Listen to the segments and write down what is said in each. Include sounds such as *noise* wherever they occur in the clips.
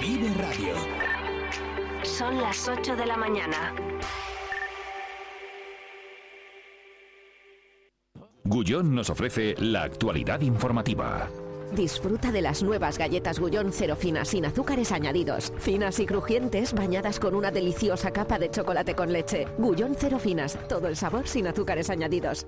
Vive Radio. Son las 8 de la mañana. Gullón nos ofrece la actualidad informativa. Disfruta de las nuevas galletas Gullón cero finas sin azúcares añadidos. Finas y crujientes bañadas con una deliciosa capa de chocolate con leche. Gullón cero finas, todo el sabor sin azúcares añadidos.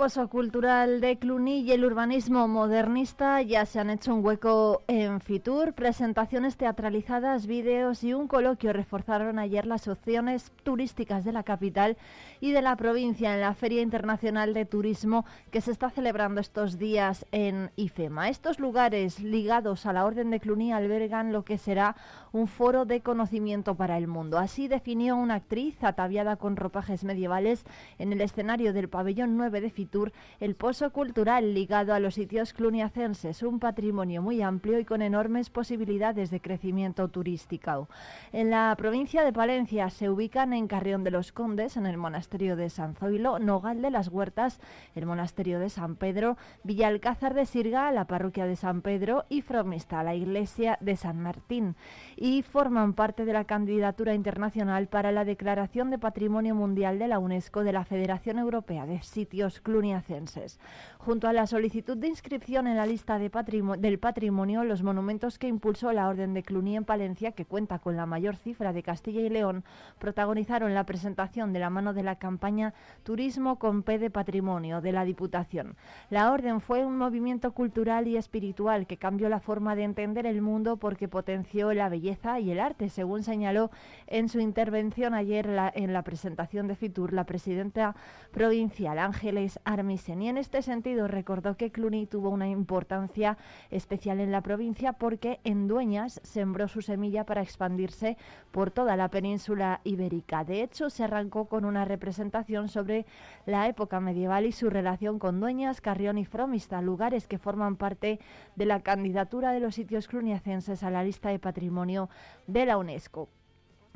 Pozo cultural de Cluny y el urbanismo modernista ya se han hecho un hueco en Fitur. Presentaciones teatralizadas, vídeos y un coloquio reforzaron ayer las opciones turísticas de la capital y de la provincia en la Feria Internacional de Turismo que se está celebrando estos días en IFEMA. Estos lugares ligados a la Orden de Cluny albergan lo que será un foro de conocimiento para el mundo. Así definió una actriz ataviada con ropajes medievales en el escenario del pabellón 9 de Fitur el pozo cultural ligado a los sitios cluniacenses, un patrimonio muy amplio y con enormes posibilidades de crecimiento turístico. En la provincia de Palencia se ubican en Carrión de los Condes, en el monasterio de San Zoilo, Nogal de las Huertas, el monasterio de San Pedro, Villalcázar de Sirga, la parroquia de San Pedro y Fromista, la iglesia de San Martín. Y forman parte de la candidatura internacional para la declaración de Patrimonio Mundial de la UNESCO de la Federación Europea de Sitios cluniacenses. Junto a la solicitud de inscripción en la lista de del patrimonio, los monumentos que impulsó la Orden de Cluny en Palencia, que cuenta con la mayor cifra de Castilla y León, protagonizaron la presentación de la mano de la campaña Turismo con P de Patrimonio de la Diputación. La Orden fue un movimiento cultural y espiritual que cambió la forma de entender el mundo porque potenció la belleza y el arte, según señaló en su intervención ayer en la presentación de Fitur la presidenta provincial Ángeles Armisen. Y en este sentido recordó que Cluny tuvo una importancia especial en la provincia porque en Dueñas sembró su semilla para expandirse por toda la península ibérica. De hecho, se arrancó con una representación sobre la época medieval y su relación con Dueñas, Carrión y Fromista, lugares que forman parte de la candidatura de los sitios cluniacenses a la lista de patrimonio de la UNESCO.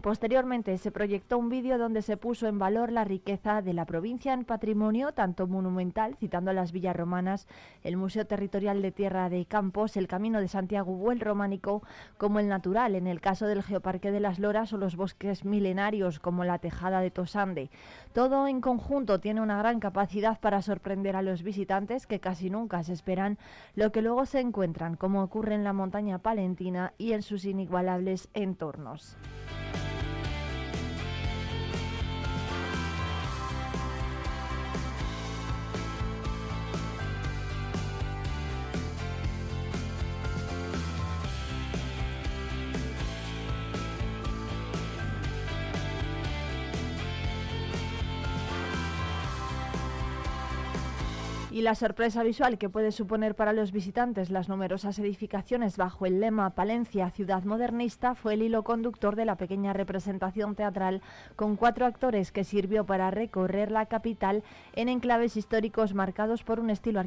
Posteriormente se proyectó un vídeo donde se puso en valor la riqueza de la provincia en patrimonio, tanto monumental, citando las villas romanas, el Museo Territorial de Tierra de Campos, el Camino de Santiago o el románico, como el natural, en el caso del Geoparque de las Loras o los bosques milenarios, como la Tejada de Tosande. Todo en conjunto tiene una gran capacidad para sorprender a los visitantes que casi nunca se esperan lo que luego se encuentran, como ocurre en la montaña palentina y en sus inigualables entornos. La sorpresa visual que puede suponer para los visitantes las numerosas edificaciones bajo el lema Palencia, ciudad modernista, fue el hilo conductor de la pequeña representación teatral con cuatro actores que sirvió para recorrer la capital en enclaves históricos marcados por un estilo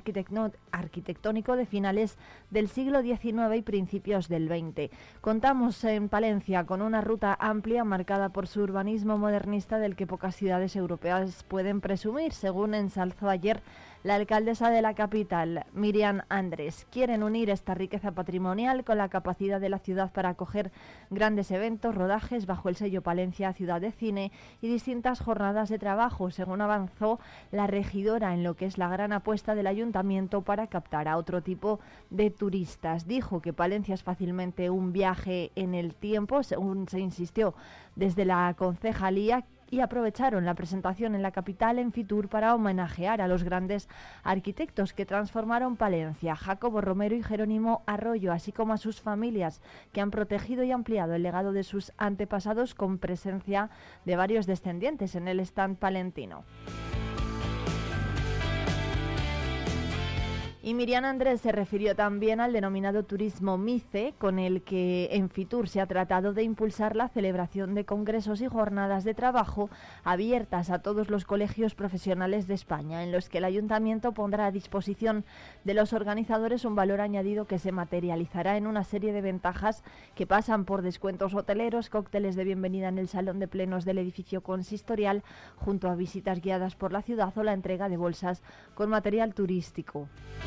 arquitectónico de finales del siglo XIX y principios del XX. Contamos en Palencia con una ruta amplia marcada por su urbanismo modernista del que pocas ciudades europeas pueden presumir, según ensalzó ayer La alcaldesa de la capital, Miriam Andrés, quieren unir esta riqueza patrimonial con la capacidad de la ciudad para acoger grandes eventos, rodajes bajo el sello Palencia Ciudad de Cine y distintas jornadas de trabajo, según avanzó la regidora en lo que es la gran apuesta del ayuntamiento para captar a otro tipo de turistas. Dijo que Palencia es fácilmente un viaje en el tiempo, según se insistió desde la concejalía y aprovecharon la presentación en la capital en Fitur para homenajear a los grandes arquitectos que transformaron Palencia, Jacobo Romero y Jerónimo Arroyo, así como a sus familias que han protegido y ampliado el legado de sus antepasados con presencia de varios descendientes en el stand palentino. Y Miriam Andrés se refirió también al denominado turismo MICE, con el que en Fitur se ha tratado de impulsar la celebración de congresos y jornadas de trabajo abiertas a todos los colegios profesionales de España, en los que el ayuntamiento pondrá a disposición de los organizadores un valor añadido que se materializará en una serie de ventajas que pasan por descuentos hoteleros, cócteles de bienvenida en el salón de plenos del edificio consistorial, junto a visitas guiadas por la ciudad o la entrega de bolsas con material turístico.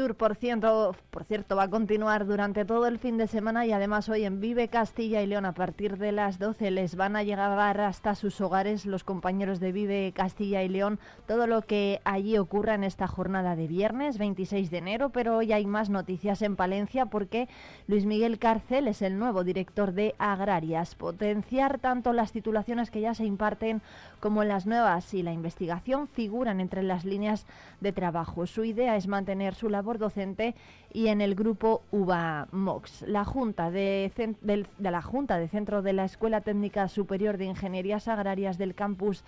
Fitur, por cierto, por cierto, va a continuar durante todo el fin de semana y además hoy en Vive Castilla y León a partir de las 12 les van a llegar hasta sus hogares los compañeros de Vive Castilla y León todo lo que allí ocurra en esta jornada de viernes 26 de enero, pero hoy hay más noticias en Palencia porque Luis Miguel Cárcel es el nuevo director de Agrarias. Potenciar tanto las titulaciones que ya se imparten como las nuevas y la investigación figuran entre las líneas de trabajo. Su idea es mantener su labor docente y en el grupo UBA MOX. La Junta de, la Junta de Centro de la Escuela Técnica Superior de Ingenierías Agrarias del campus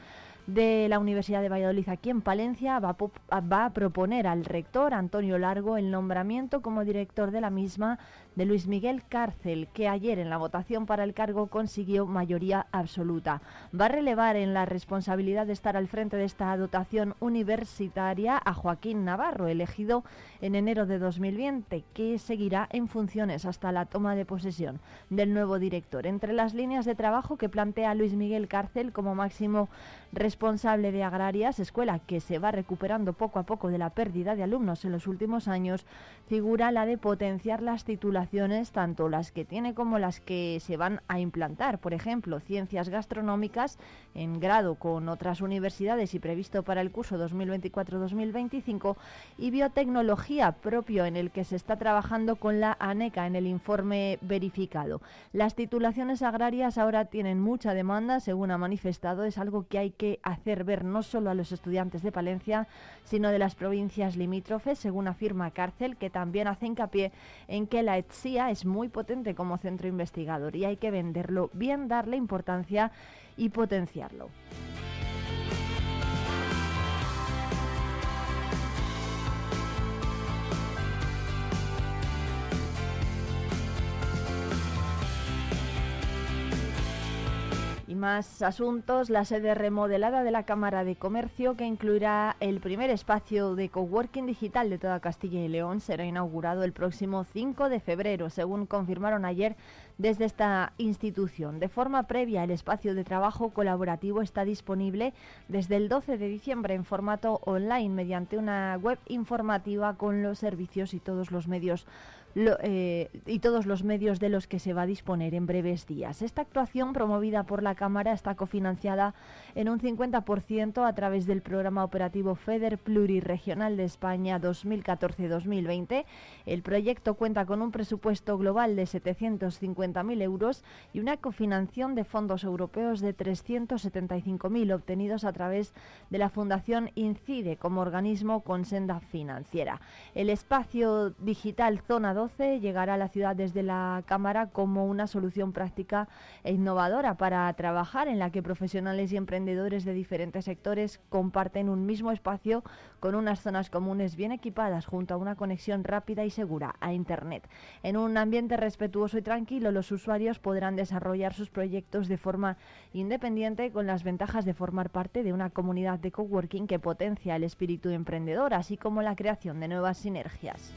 de la Universidad de Valladolid aquí en Palencia va a, proponer al rector Antonio Largo el nombramiento como director de la misma de Luis Miguel Cárcel, que ayer en la votación para el cargo consiguió mayoría absoluta. Va a relevar en la responsabilidad de estar al frente de esta dotación universitaria a Joaquín Navarro, elegido en enero de 2020, que seguirá en funciones hasta la toma de posesión del nuevo director. Entre las líneas de trabajo que plantea Luis Miguel Cárcel como máximo responsable de Agrarias, escuela que se va recuperando poco a poco de la pérdida de alumnos en los últimos años, figura la de potenciar las titulaciones, tanto las que tiene como las que se van a implantar. Por ejemplo, ciencias gastronómicas en grado con otras universidades y previsto para el curso 2024-2025 y biotecnología propio en el que se está trabajando con la ANECA en el informe verificado. Las titulaciones agrarias ahora tienen mucha demanda, según ha manifestado, es algo que hay que hacer ver no solo a los estudiantes de Palencia, sino de las provincias limítrofes, según afirma Cárcel, que también hace hincapié en que la ETSIA es muy potente como centro investigador y hay que venderlo bien, darle importancia y potenciarlo. Más asuntos, la sede remodelada de la Cámara de Comercio, que incluirá el primer espacio de coworking digital de toda Castilla y León, será inaugurado el próximo 5 de febrero, según confirmaron ayer desde esta institución. De forma previa, el espacio de trabajo colaborativo está disponible desde el 12 de diciembre en formato online mediante una web informativa con los servicios y todos los medios eh, y todos los medios de los que se va a disponer en breves días. Esta actuación promovida por la Cámara está cofinanciada en un 50% a través del programa operativo FEDER Pluriregional de España 2014-2020. El proyecto cuenta con un presupuesto global de 750.000 euros y una cofinanciación de fondos europeos de 375.000 obtenidos a través de la Fundación Incide como organismo con senda financiera. El espacio digital Zona 2 llegará a la ciudad desde la Cámara como una solución práctica e innovadora para trabajar en la que profesionales y emprendedores de diferentes sectores comparten un mismo espacio con unas zonas comunes bien equipadas junto a una conexión rápida y segura a Internet. En un ambiente respetuoso y tranquilo, los usuarios podrán desarrollar sus proyectos de forma independiente con las ventajas de formar parte de una comunidad de coworking que potencia el espíritu emprendedor, así como la creación de nuevas sinergias.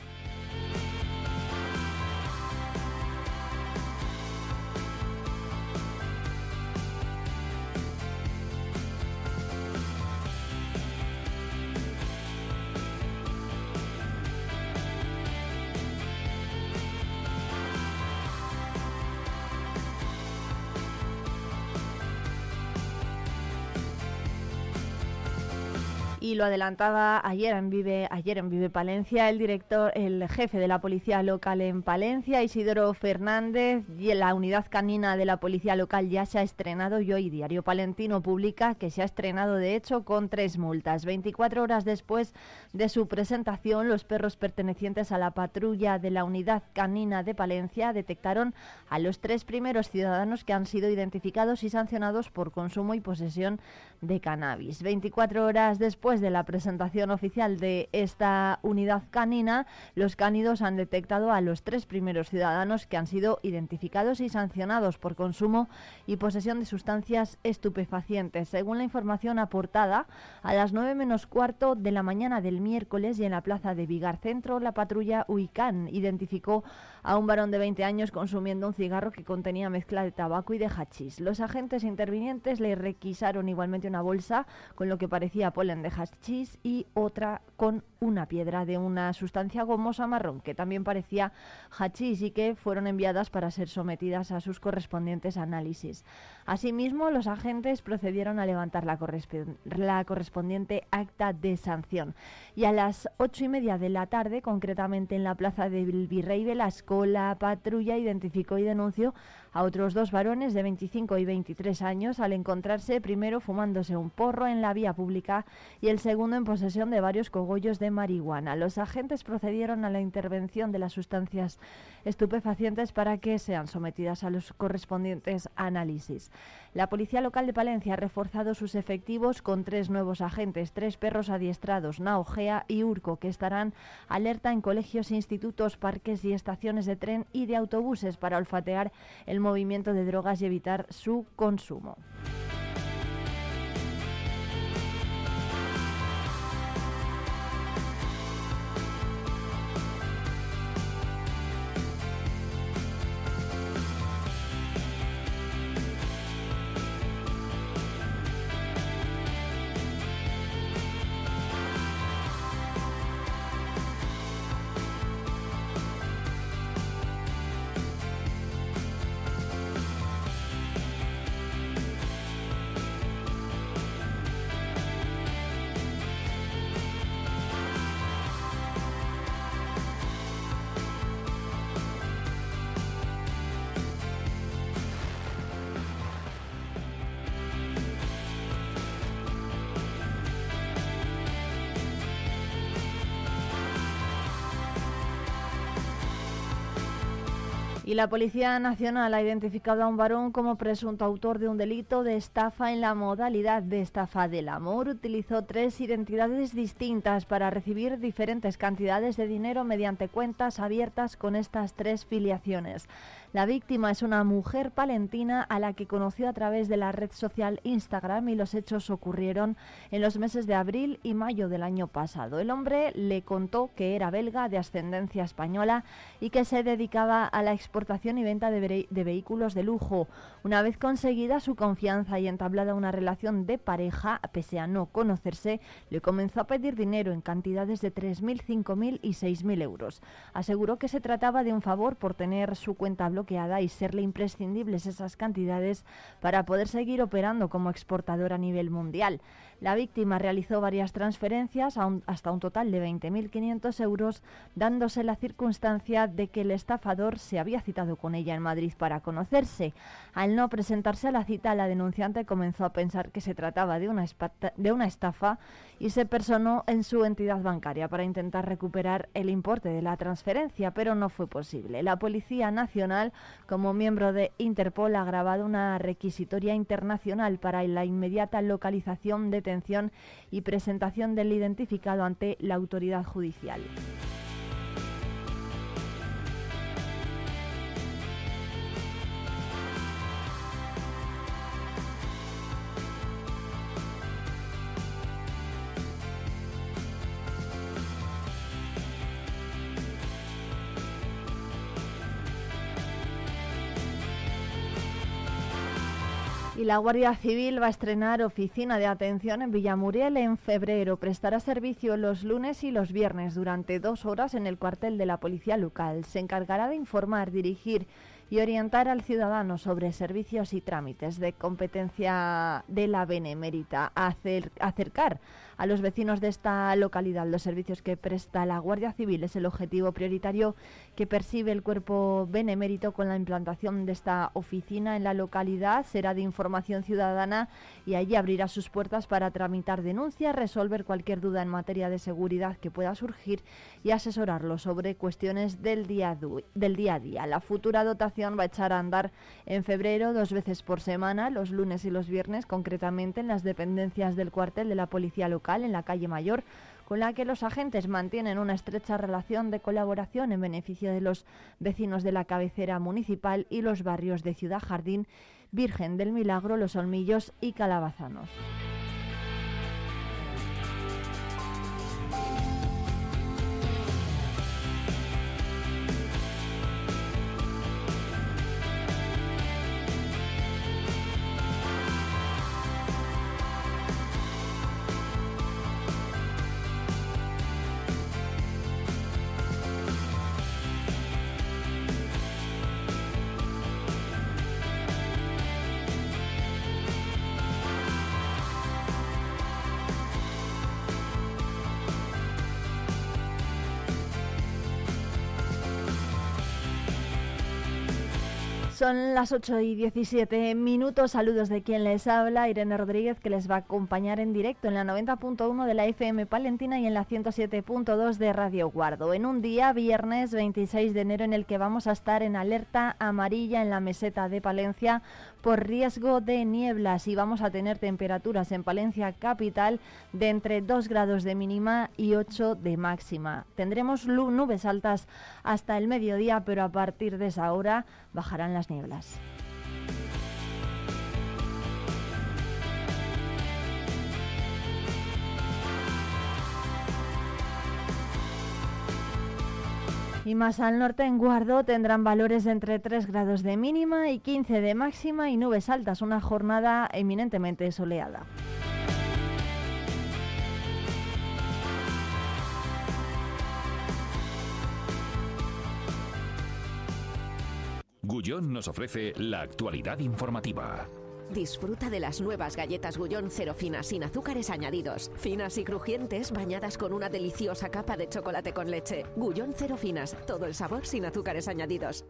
Lo adelantaba ayer en Vive, ayer en Vive Palencia, el director, el jefe de la policía local en Palencia, Isidoro Fernández, y la unidad canina de la policía local ya se ha estrenado y hoy Diario Palentino publica que se ha estrenado de hecho con tres multas. 24 horas después de su presentación, los perros pertenecientes a la patrulla de la unidad canina de Palencia detectaron a los tres primeros ciudadanos que han sido identificados y sancionados por consumo y posesión de cannabis. 24 horas después de la presentación oficial de esta unidad canina, los cánidos han detectado a los tres primeros ciudadanos que han sido identificados y sancionados por consumo y posesión de sustancias estupefacientes. Según la información aportada, a las 9 menos cuarto de la mañana del miércoles y en la plaza de Vigar Centro, la patrulla UICAN identificó a un varón de 20 años consumiendo un cigarro que contenía mezcla de tabaco y de hachís. Los agentes intervinientes le requisaron igualmente una bolsa con lo que parecía polen de hachís y otra con una piedra de una sustancia gomosa marrón que también parecía hachís y que fueron enviadas para ser sometidas a sus correspondientes análisis. Asimismo, los agentes procedieron a levantar la, la correspondiente acta de sanción. Y a las ocho y media de la tarde, concretamente en la plaza del Virrey Velasco, la patrulla identificó y denunció a otros dos varones de 25 y 23 años al encontrarse primero fumándose un porro en la vía pública y el segundo en posesión de varios cogollos de marihuana. Los agentes procedieron a la intervención de las sustancias estupefacientes para que sean sometidas a los correspondientes análisis. La Policía Local de Palencia ha reforzado sus efectivos con tres nuevos agentes, tres perros adiestrados, Naogea y Urco, que estarán alerta en colegios, institutos, parques y estaciones de tren y de autobuses para olfatear el movimiento de drogas y evitar su consumo. Y la Policía Nacional ha identificado a un varón como presunto autor de un delito de estafa en la modalidad de estafa del amor. Utilizó tres identidades distintas para recibir diferentes cantidades de dinero mediante cuentas abiertas con estas tres filiaciones. La víctima es una mujer palentina a la que conoció a través de la red social Instagram y los hechos ocurrieron en los meses de abril y mayo del año pasado. El hombre le contó que era belga de ascendencia española y que se dedicaba a la exportación y venta de, vehículos de lujo. Una vez conseguida su confianza y entablada una relación de pareja, pese a no conocerse, le comenzó a pedir dinero en cantidades de 3.000, 5.000 y 6.000 euros. Aseguró que se trataba de un favor por tener su cuenta bloqueada y serle imprescindibles esas cantidades para poder seguir operando como exportador a nivel mundial. La víctima realizó varias transferencias hasta un total de 20.500 euros, dándose la circunstancia de que el estafador se había citado con ella en Madrid para conocerse. Al no presentarse a la cita, la denunciante comenzó a pensar que se trataba de una, de una estafa y se personó en su entidad bancaria para intentar recuperar el importe de la transferencia, pero no fue posible. La Policía Nacional, como miembro de Interpol, ha grabado una requisitoria internacional para la inmediata localización, y presentación del identificado ante la autoridad judicial. Y la Guardia Civil va a estrenar oficina de atención en Villamuriel en febrero. Prestará servicio los lunes y los viernes durante dos horas en el cuartel de la Policía Local. Se encargará de informar, dirigir y orientar al ciudadano sobre servicios y trámites de competencia de la Benemérita, acercar a los vecinos de esta localidad los servicios que presta la Guardia Civil es el objetivo prioritario que percibe el cuerpo benemérito con la implantación de esta oficina en la localidad. Será de información ciudadana y allí abrirá sus puertas para tramitar denuncias, resolver cualquier duda en materia de seguridad que pueda surgir y asesorarlo sobre cuestiones del día, del día a día. La futura dotación va a echar a andar en febrero dos veces por semana, los lunes y los viernes, concretamente en las dependencias del cuartel de la Policía Local en la calle Mayor, con la que los agentes mantienen una estrecha relación de colaboración en beneficio de los vecinos de la cabecera municipal y los barrios de Ciudad Jardín, Virgen del Milagro, Los Olmillos y Calabazanos. Son las 8 y 17 minutos. Saludos de quien les habla, Irene Rodríguez, que les va a acompañar en directo en la 90.1 de la FM Palentina y en la 107.2 de Radio Guardo. En un día, viernes 26 de enero, en el que vamos a estar en alerta amarilla en la meseta de Palencia por riesgo de nieblas y vamos a tener temperaturas en Palencia capital de entre 2 grados de mínima y 8 de máxima. Tendremos nubes altas hasta el mediodía, pero a partir de esa hora bajarán las nieblas. Y más al norte, en Guardo, tendrán valores de entre 3 grados de mínima y 15 de máxima y nubes altas, una jornada eminentemente soleada. Gullón nos ofrece la actualidad informativa. Disfruta de las nuevas galletas Gullón cero finas sin azúcares añadidos. Finas y crujientes bañadas con una deliciosa capa de chocolate con leche. Gullón cero finas, todo el sabor sin azúcares añadidos.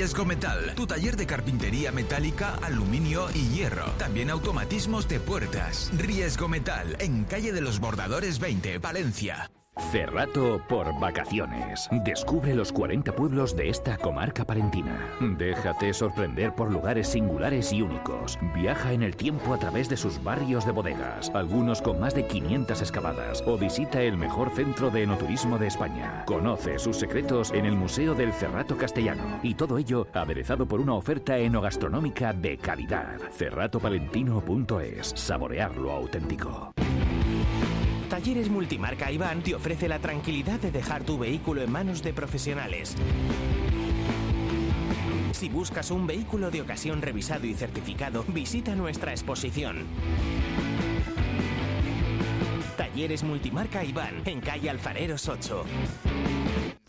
Riesgo Metal, tu taller de carpintería metálica, aluminio y hierro. También automatismos de puertas. Riesgo Metal, en calle de los Bordadores 20, Valencia. Cerrato por vacaciones. Descubre los 40 pueblos de esta comarca palentina. Déjate sorprender por lugares singulares y únicos. Viaja en el tiempo a través de sus barrios de bodegas, algunos con más de 500 excavadas, o visita el mejor centro de enoturismo de España. Conoce sus secretos en el Museo del Cerrato Castellano. Y todo ello aderezado por una oferta enogastronómica de calidad. Cerratopalentino.es. Saborear lo auténtico. Talleres Multimarca Iván te ofrece la tranquilidad de dejar tu vehículo en manos de profesionales. Si buscas un vehículo de ocasión revisado y certificado, visita nuestra exposición. Talleres Multimarca Iván, en calle Alfareros 8.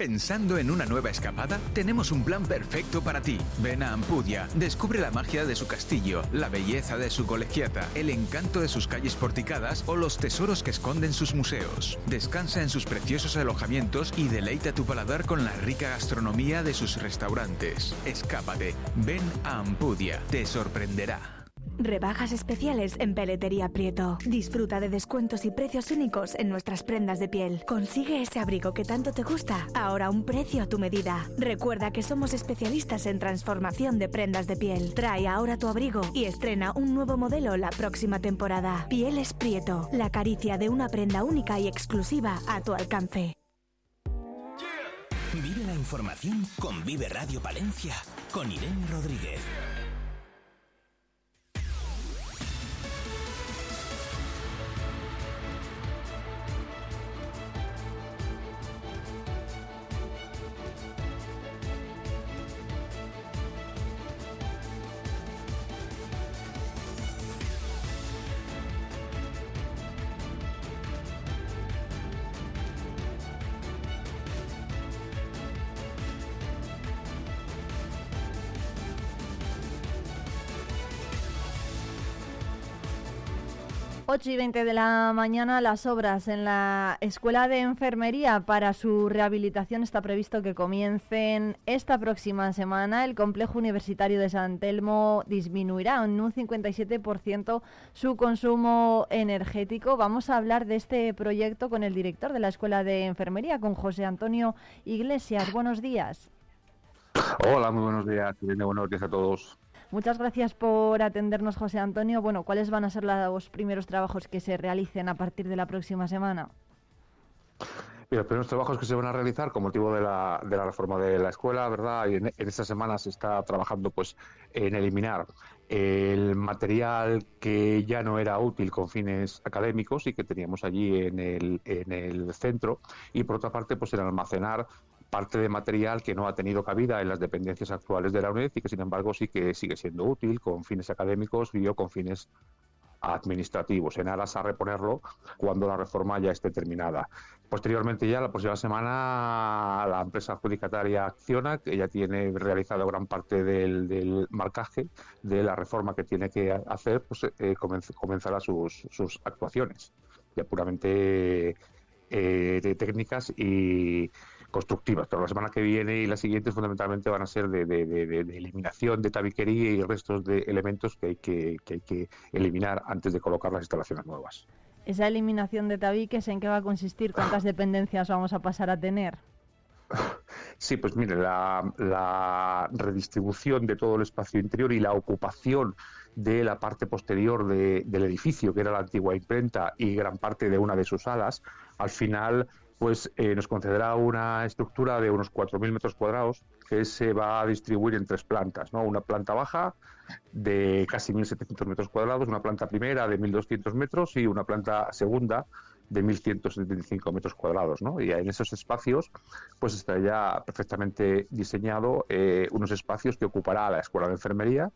¿Pensando en una nueva escapada? Tenemos un plan perfecto para ti. Ven a Ampudia, descubre la magia de su castillo, la belleza de su colegiata, el encanto de sus calles porticadas o los tesoros que esconden sus museos. Descansa en sus preciosos alojamientos y deleita tu paladar con la rica gastronomía de sus restaurantes. Escápate, ven a Ampudia, te sorprenderá. Rebajas especiales en Peletería Prieto. Disfruta de descuentos y precios únicos en nuestras prendas de piel. Consigue ese abrigo que tanto te gusta, ahora un precio a tu medida. Recuerda que somos especialistas en transformación de prendas de piel. Trae ahora tu abrigo y estrena un nuevo modelo la próxima temporada. Pieles Prieto, la caricia de una prenda única y exclusiva a tu alcance. Vive la información con Vive Radio Palencia, con Irene Rodríguez. 8 y 20 de la mañana las obras en la Escuela de Enfermería para su rehabilitación está previsto que comiencen esta próxima semana. El complejo universitario de San Telmo disminuirá en un 57% su consumo energético. Vamos a hablar de este proyecto con el director de la Escuela de Enfermería, con José Antonio Iglesias. Buenos días. Hola, muy buenos días. Buenos días a todos. Muchas gracias por atendernos, José Antonio. Bueno, ¿cuáles van a ser los primeros trabajos que se realicen a partir de la próxima semana? los primeros trabajos que se van a realizar con motivo de la, de la reforma de la escuela, ¿verdad? Y en, esta semana se está trabajando pues en eliminar el material que ya no era útil con fines académicos y que teníamos allí en el, en el centro y por otra parte pues en almacenar parte de material que no ha tenido cabida en las dependencias actuales de la UNED y que sin embargo sí que sigue siendo útil con fines académicos y con fines administrativos en aras a reponerlo cuando la reforma ya esté terminada. Posteriormente ya, la próxima semana, la empresa adjudicataria Acciona, que ya tiene realizado gran parte del, marcaje de la reforma que tiene que hacer, pues eh, comenzará sus, actuaciones, ya puramente eh, técnicas y constructivas, pero la semana que viene y la siguiente fundamentalmente van a ser de, eliminación de tabiquería y restos de elementos que hay que, hay que eliminar antes de colocar las instalaciones nuevas. Esa eliminación de tabiques, ¿en qué va a consistir? ¿Cuántas *sighs* dependencias vamos a pasar a tener? Sí, pues mire, la, la, redistribución de todo el espacio interior y la ocupación de la parte posterior del edificio, que era la antigua imprenta, y gran parte de una de sus alas, al final pues eh, nos concederá una estructura de unos 4.000 metros cuadrados que se va a distribuir en tres plantas, ¿no? Una planta baja de casi 1.700 metros cuadrados, una planta primera de 1.200 metros y una planta segunda de 1.175 metros cuadrados, ¿no? Y en esos espacios, pues está ya perfectamente diseñado eh, unos espacios que ocupará la Escuela de Enfermería,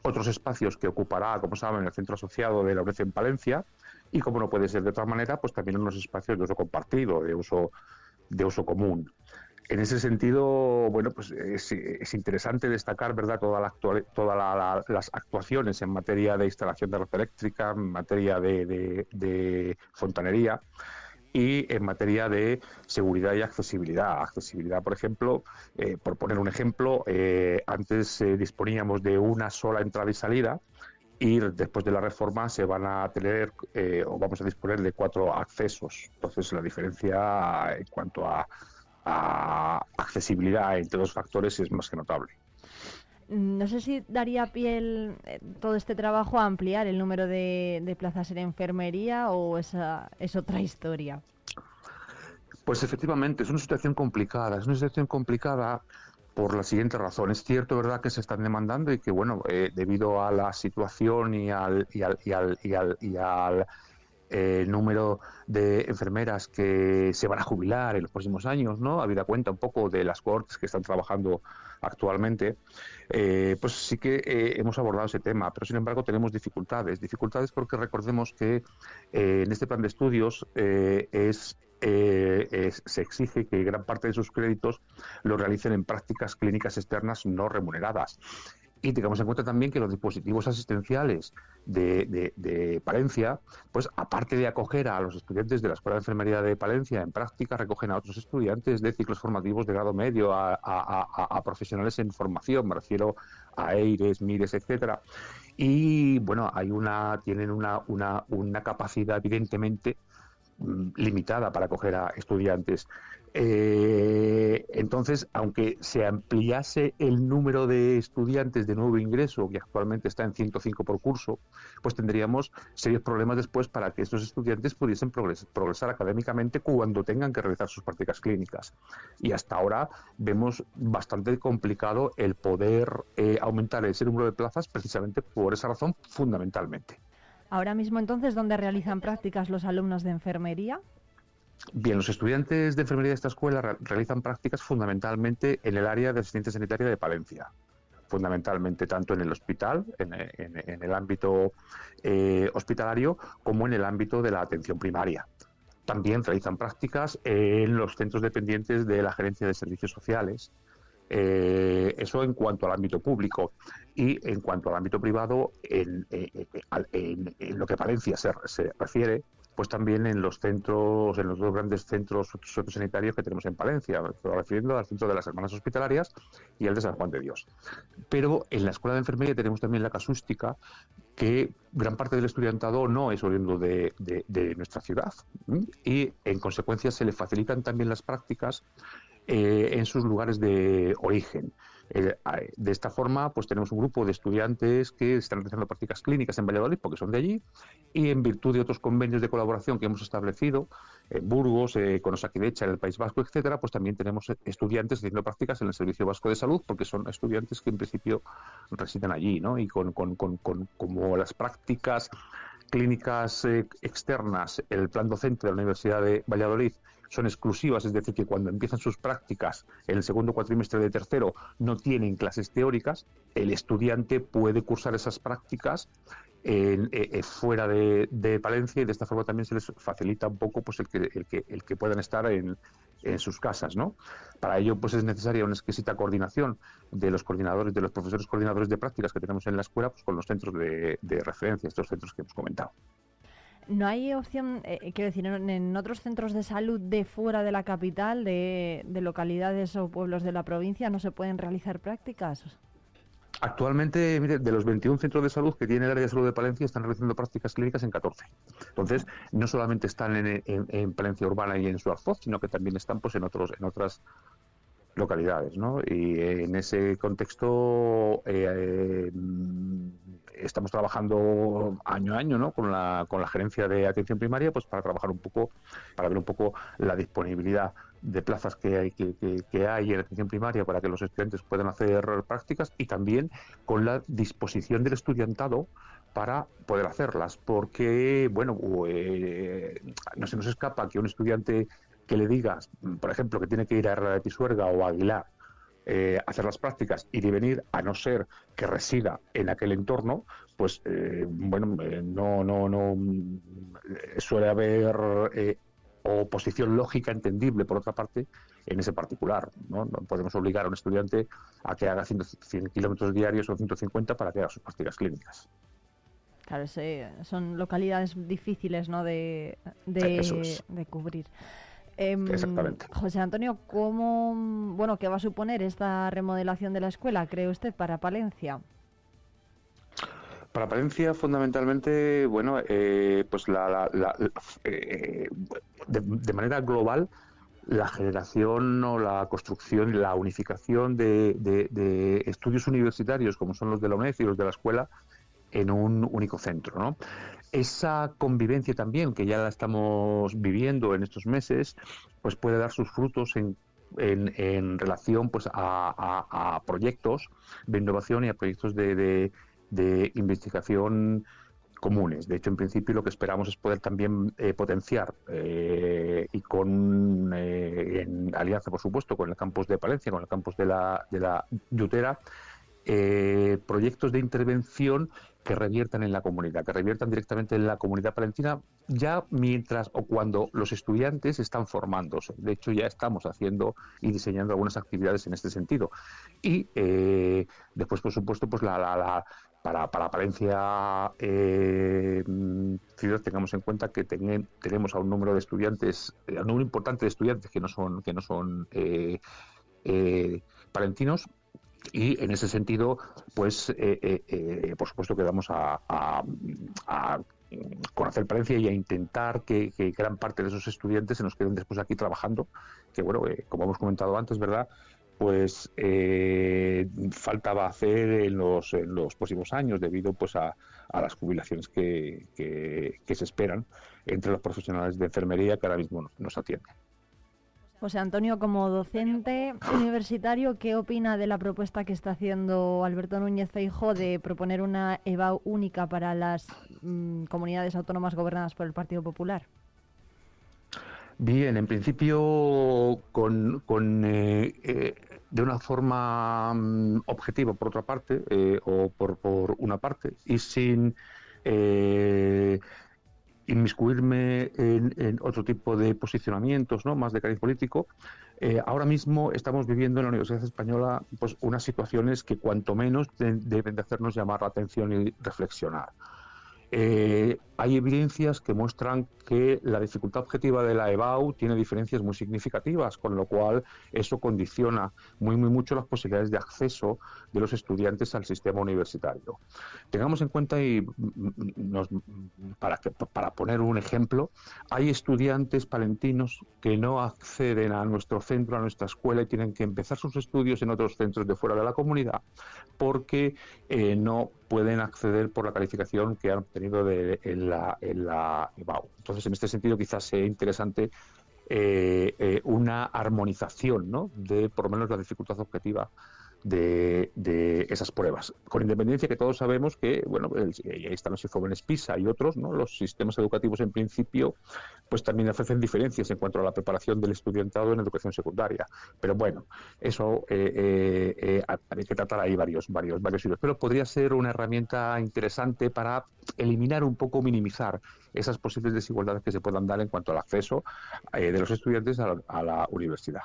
otros espacios que ocupará, como saben, el centro asociado de la UNED en Palencia, y como no puede ser de otra manera, pues también unos espacios de uso compartido, de uso, de uso común. En ese sentido, bueno, pues es, interesante destacar, ¿verdad?, todas toda las actuaciones en materia de instalación de red eléctrica, en materia de, fontanería y en materia de seguridad y accesibilidad. Accesibilidad, por ejemplo, eh, por poner un ejemplo, eh, antes eh, disponíamos de una sola entrada y salida y después de la reforma se van a tener eh, o vamos a disponer de cuatro accesos. Entonces la diferencia en cuanto a, accesibilidad entre dos factores es más que notable. No sé si daría pie eh, todo este trabajo a ampliar el número de, de plazas en enfermería o esa es otra historia. Pues efectivamente, es una situación complicada. Es una situación complicada por la siguiente razón. Es cierto, ¿verdad?, que se están demandando y que, bueno, eh, debido a la situación y al, y al, y al, y al, y al eh, número de enfermeras que se van a jubilar en los próximos años, ¿no? Habida cuenta un poco de las cortes que están trabajando actualmente, eh, pues sí que hemos abordado ese tema, pero sin embargo tenemos dificultades. Dificultades porque recordemos que en este plan de estudios es eh, se exige que gran parte de sus créditos lo realicen en prácticas clínicas externas no remuneradas. Y tengamos en cuenta también que los dispositivos asistenciales de, Palencia, pues aparte de acoger a los estudiantes de la Escuela de Enfermería de Palencia en práctica, recogen a otros estudiantes de ciclos formativos de grado medio, a, profesionales en formación, me refiero a EIRES, MIRES, etcétera. Y bueno, hay una, tienen una, una, una capacidad evidentemente limitada para acoger a estudiantes. Eh, entonces, aunque se ampliase el número de estudiantes de nuevo ingreso, que actualmente está en 105 por curso, pues tendríamos serios problemas después para que estos estudiantes pudiesen progresar, académicamente cuando tengan que realizar sus prácticas clínicas. Y hasta ahora vemos bastante complicado el poder eh, aumentar ese número de plazas precisamente por esa razón fundamentalmente. Ahora mismo entonces, ¿dónde realizan prácticas los alumnos de enfermería? Bien, los estudiantes de enfermería de esta escuela realizan prácticas fundamentalmente en el área de asistencia sanitaria de Palencia fundamentalmente tanto en el hospital, en, el ámbito eh, hospitalario, como en el ámbito de la atención primaria. También realizan prácticas en los centros dependientes de la Gerencia de Servicios Sociales. Eh, eso en cuanto al ámbito público. Y en cuanto al ámbito privado, en, lo que Palencia se, refiere, pues también en los centros, en los dos grandes centros sociosanitarios que tenemos en Palencia, refiriendo al centro de las hermanas hospitalarias y el de San Juan de Dios. Pero en la escuela de enfermería tenemos también la casústica, que gran parte del estudiantado no es oriundo de, nuestra ciudad y en consecuencia se le facilitan también las prácticas eh, en sus lugares de origen. Eh, de esta forma, pues tenemos un grupo de estudiantes que están realizando prácticas clínicas en Valladolid porque son de allí y en virtud de otros convenios de colaboración que hemos establecido en Burgos, eh, con Osakidecha, en el País Vasco, etcétera, pues también tenemos estudiantes haciendo prácticas en el Servicio Vasco de Salud porque son estudiantes que en principio residen allí, ¿no? Y con, con, con, como las prácticas clínicas eh, externas, el plan docente de la Universidad de Valladolid son exclusivas, es decir, que cuando empiezan sus prácticas en el segundo cuatrimestre de tercero no tienen clases teóricas, el estudiante puede cursar esas prácticas eh, eh, fuera de, Palencia y de esta forma también se les facilita un poco pues el que, el que, el que puedan estar en, en sus casas, ¿no? Para ello, pues es necesaria una exquisita coordinación de los coordinadores, de los profesores coordinadores de prácticas que tenemos en la escuela, pues con los centros de, de referencia, estos centros que hemos comentado. ¿No hay opción, eh, quiero decir, en, otros centros de salud de fuera de la capital, de, localidades o pueblos de la provincia, no se pueden realizar prácticas? Actualmente, mire, de los 21 centros de salud que tiene el área de salud de Palencia, están realizando prácticas clínicas en 14. Entonces, no solamente están en, Palencia urbana y en Suarzoz, sino que también están pues en otros en otras localidades, ¿no? Y en ese contexto eh, estamos trabajando año a año, ¿no? Con la, con la gerencia de atención primaria, pues para trabajar un poco, para ver un poco la disponibilidad de plazas que hay, que, que, hay en atención primaria para que los estudiantes puedan hacer prácticas y también con la disposición del estudiantado para poder hacerlas, porque, bueno, eh, no se nos escapa que un estudiante que le digas, por ejemplo, que tiene que ir a Herrera de Pisuerga o a Aguilar eh, hacer las prácticas y de venir, a no ser que resida en aquel entorno, pues eh, bueno, eh, no, no, no suele haber oposición lógica entendible, por otra parte, en ese particular. ¿no? podemos obligar a un estudiante a que haga 100, kilómetros diarios o 150 para que haga sus prácticas clínicas. Claro, son localidades difíciles ¿no? de, de, de cubrir. Em, Exactamente. José Antonio, ¿cómo, bueno, ¿qué va a suponer esta remodelación de la escuela, cree usted, para Palencia? Para Palencia, fundamentalmente, bueno, eh, pues la, eh, de, manera global, la generación o la construcción y la unificación de, de, estudios universitarios, como son los de la UNED y los de la escuela, en un único centro. ¿no? Esa convivencia también, que ya la estamos viviendo en estos meses, pues puede dar sus frutos en, en, relación pues, a, proyectos de innovación y a proyectos de, de, investigación comunes. De hecho, en principio lo que esperamos es poder también eh, potenciar eh, y con eh, en alianza, por supuesto, con el campus de Palencia, con el campus de la, de la Yutera, eh, proyectos de intervención que reviertan en la comunidad, que reviertan directamente en la comunidad palentina, ya mientras o cuando los estudiantes están formándose. De hecho, ya estamos haciendo y diseñando algunas actividades en este sentido. Y eh, después, por supuesto, pues la, la, para, para Palencia eh, tengamos en cuenta que tenemos a un número de estudiantes, a un número importante de estudiantes que no son, que no son eh, eh, palentinos, y en ese sentido, pues, eh, eh, eh, por supuesto que vamos a, conocer Palencia y a intentar que, gran parte de esos estudiantes se nos queden después aquí trabajando, que bueno, como hemos comentado antes, ¿verdad? Pues faltaba hacer en los, en los próximos años debido pues a, las jubilaciones que, que, se esperan entre los profesionales de enfermería que ahora mismo nos atienden. José Antonio, como docente universitario, ¿qué opina de la propuesta que está haciendo Alberto Núñez Feijo de proponer una EVA única para las mm, comunidades autónomas gobernadas por el Partido Popular? Bien, en principio, con, eh, eh, de una forma mm, objetiva, por otra parte, eh, o por, por, una parte, y sin inmiscuirme en, otro tipo de posicionamientos, ¿no? más de cariz político. Eh, ahora mismo estamos viviendo en la Universidad Española pues, unas situaciones que cuanto menos deben de hacernos llamar la atención y reflexionar. Eh, hay evidencias que muestran que la dificultad objetiva de la EBAU tiene diferencias muy significativas, con lo cual eso condiciona muy, muy mucho las posibilidades de acceso de los estudiantes al sistema universitario. Tengamos en cuenta, y para, para poner un ejemplo, hay estudiantes palentinos que no acceden a nuestro centro, a nuestra escuela, y tienen que empezar sus estudios en otros centros de fuera de la comunidad porque eh, no pueden acceder por la calificación que han obtenido de, en, la, en. Entonces, en este sentido, quizás sea interesante eh, eh, una armonización ¿no? de, por lo menos, la dificultad objetiva de, esas pruebas. Con independencia que todos sabemos que, bueno, ahí están los jóvenes PISA y otros, ¿no? Los sistemas educativos en principio, pues también ofrecen diferencias en cuanto a la preparación del estudiantado en educación secundaria. Pero bueno, eso eh, eh, eh, hay que tratar ahí varios, varios, varios hilos. Pero podría ser una herramienta interesante para eliminar un poco, minimizar esas posibles desigualdades que se puedan dar en cuanto al acceso de los estudiantes a la, universidad.